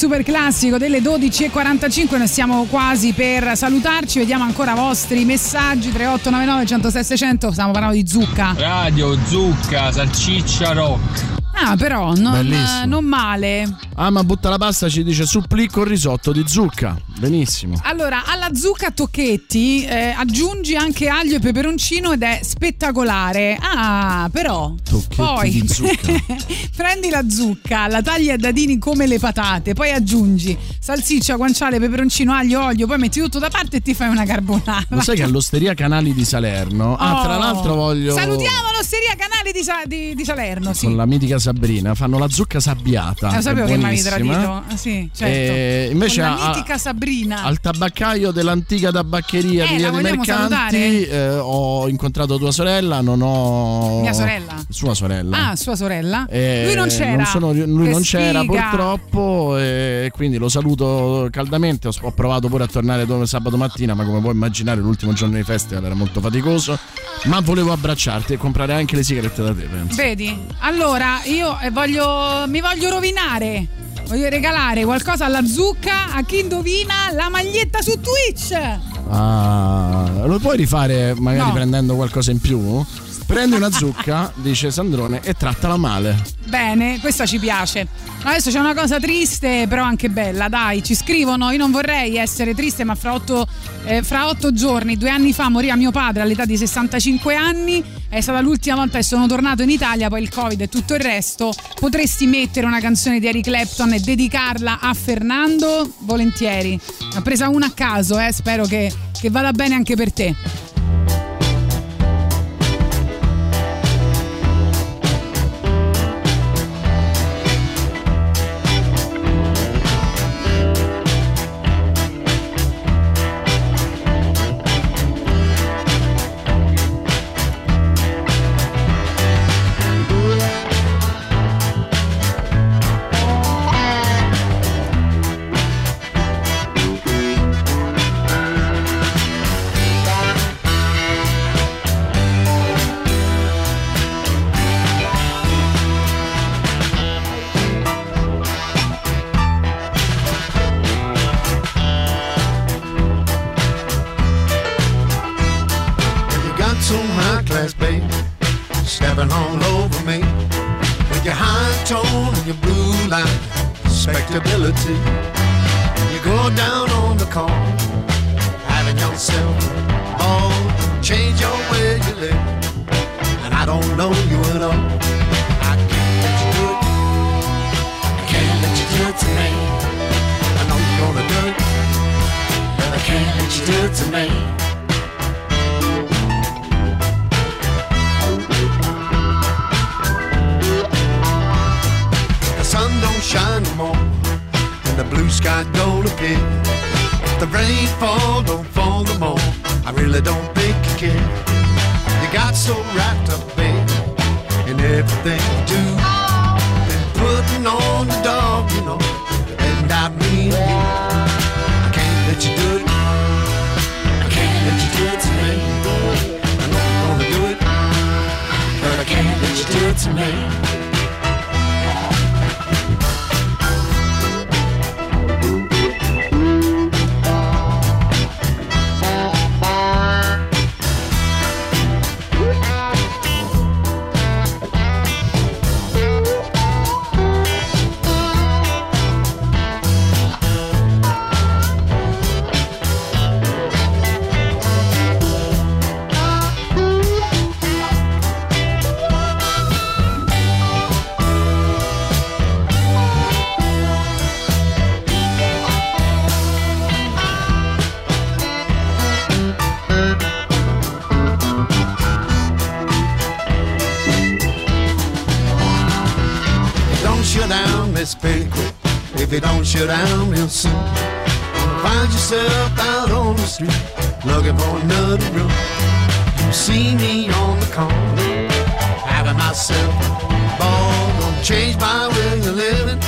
Super classico delle 12.45, noi stiamo quasi per salutarci, vediamo ancora i vostri messaggi 3899 106 600, stiamo parlando di zucca. Radio, zucca, salciccia, rock. Ah però, non, non male. Ah, ma butta la pasta ci dice supplì con risotto di zucca. Benissimo. Allora, alla zucca tocchetti eh, aggiungi anche aglio e peperoncino ed è spettacolare. Ah, però. Tocchetti poi prendi la zucca, la tagli a dadini come le patate, poi aggiungi salsiccia, guanciale, peperoncino, aglio, olio, poi metti tutto da parte e ti fai una carbonara. Lo sai che all'Osteria Canali di Salerno. Ah, tra Oh. l'altro voglio. Salutiamo l'osteria Canale di, Sa- di- di Salerno, sì. Con la mitica Sabrina fanno la zucca sabbiata. Eh, lo sapevo che mi avevi tradito. Ah, sì, certo. E invece Con la a- mitica Sabrina. Al tabaccaio dell'antica tabaccheria Eh, di Via dei Mercanti eh, ho incontrato tua sorella, non ho. Mia sorella? Sua sorella. Ah, sua sorella? Eh, lui non c'era. sono- lui Che non c'era sfiga. purtroppo e quindi lo saluto caldamente. Ho, provato pure a tornare sabato mattina, ma come puoi immaginare l'ultimo giorno di festival era molto faticoso. Ma volevo abbracciarti e comprare anche le sigarette da te, penso. Vedi? Allora, io eh, voglio. mi voglio rovinare. Voglio regalare qualcosa alla zucca a chi indovina la maglietta su Twitch. Ah, lo puoi rifare magari No. prendendo qualcosa in più? Prendi una zucca, dice Sandrone, e trattala male. Bene, questa ci piace. Adesso c'è una cosa triste, però anche bella. Dai, ci scrivono. Io non vorrei essere triste, ma fra otto, eh, fra otto giorni, due anni fa, moriva mio padre all'età di 65 anni. È stata l'ultima volta che sono tornato in Italia, poi il Covid e tutto il resto. Potresti mettere una canzone di Eric Clapton e dedicarla a Fernando? Volentieri. Ne ho presa una a caso, eh. Spero che, che vada bene anche per te. All over me. With your high tone and your blue line, respectability. You go down on the corner, having yourself all change your way you live. And I don't know you at all. I can't let you do it. I can't let you do it to me. I know you're gonna do it, but I can't let you do it to me. Shine no more, and the blue sky don't appear. The rain fall, don't fall no more. I really don't think you care. You got so wrapped up, babe, in everything you do. Been putting on the dog, you know, and I mean you. I can't let you do it. I can't let you do it to me. I know you're gonna do it, but I can't let you do it to me. You down real soon, gonna find yourself out on the street looking for another room. You see me on the corner, having myself a ball. Gonna change my way of living,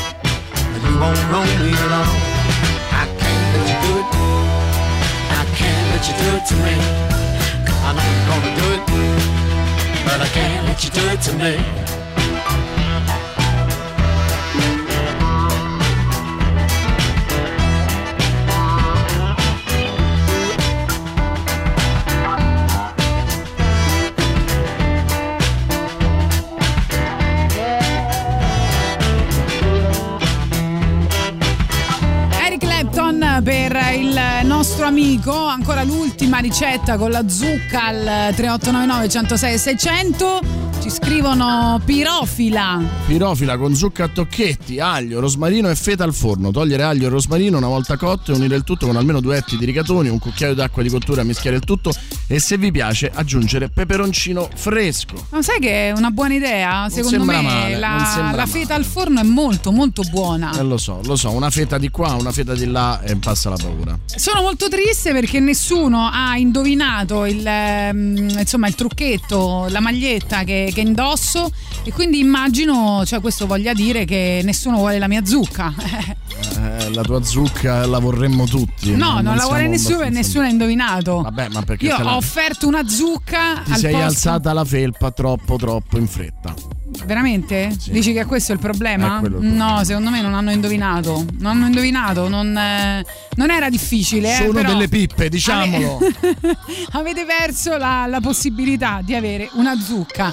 and you won't know me alone. I can't let you do it. I can't let you do it to me. I know you're gonna do it, but I can't let you do it to me. Amico, ancora l'ultima ricetta con la zucca al 3899 106 600. Scrivono pirofila. Pirofila con zucca a tocchetti, aglio, rosmarino e feta al forno. Togliere aglio e rosmarino una volta cotto e unire il tutto con almeno due etti di rigatoni, un cucchiaio d'acqua di cottura, mischiare il tutto e se vi piace aggiungere peperoncino fresco. Ma sai che è una buona idea? Secondo me male, la, la feta al forno è molto molto buona. Eh, lo so, lo so, una feta di qua, una feta di là e passa la paura. Sono molto triste perché nessuno ha indovinato il, ehm, insomma, il trucchetto, la maglietta che, che indosso e quindi immagino, cioè questo voglia dire che nessuno vuole la mia zucca. Eh, la tua zucca la vorremmo tutti. No, non, la vuole nessuno e nessuno ha indovinato. Vabbè, ma perché Io la- ho offerto una zucca ti al sei posto- alzata la felpa troppo troppo in fretta. Veramente? Dici che questo è il problema? Il No, secondo me non hanno indovinato. Non hanno indovinato, non, eh, non era difficile. eh, Sono però delle pippe, diciamolo. ave- Avete perso la, la possibilità di avere una zucca.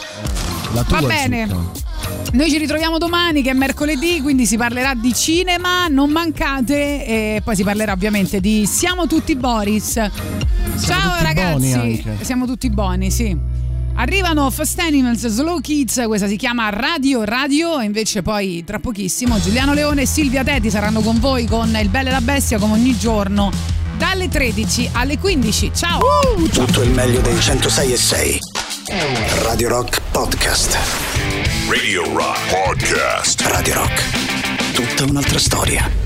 La tua Va bene. zucca. Noi ci ritroviamo domani che è mercoledì, quindi si parlerà di cinema, non mancate e poi si parlerà ovviamente di Siamo tutti Boris. Ciao tutti ragazzi, siamo tutti buoni, sì. Arrivano Fast Animals, Slow Kids, questa si chiama Radio Radio e invece poi tra pochissimo Giuliano Leone e Silvia Teti saranno con voi con Il Belle e la Bestia come ogni giorno dalle 13 alle 15. Ciao! Tutto il meglio dei 106 e 6. Radio Rock Podcast. Radio Rock Podcast. Radio Rock. Tutta un'altra storia.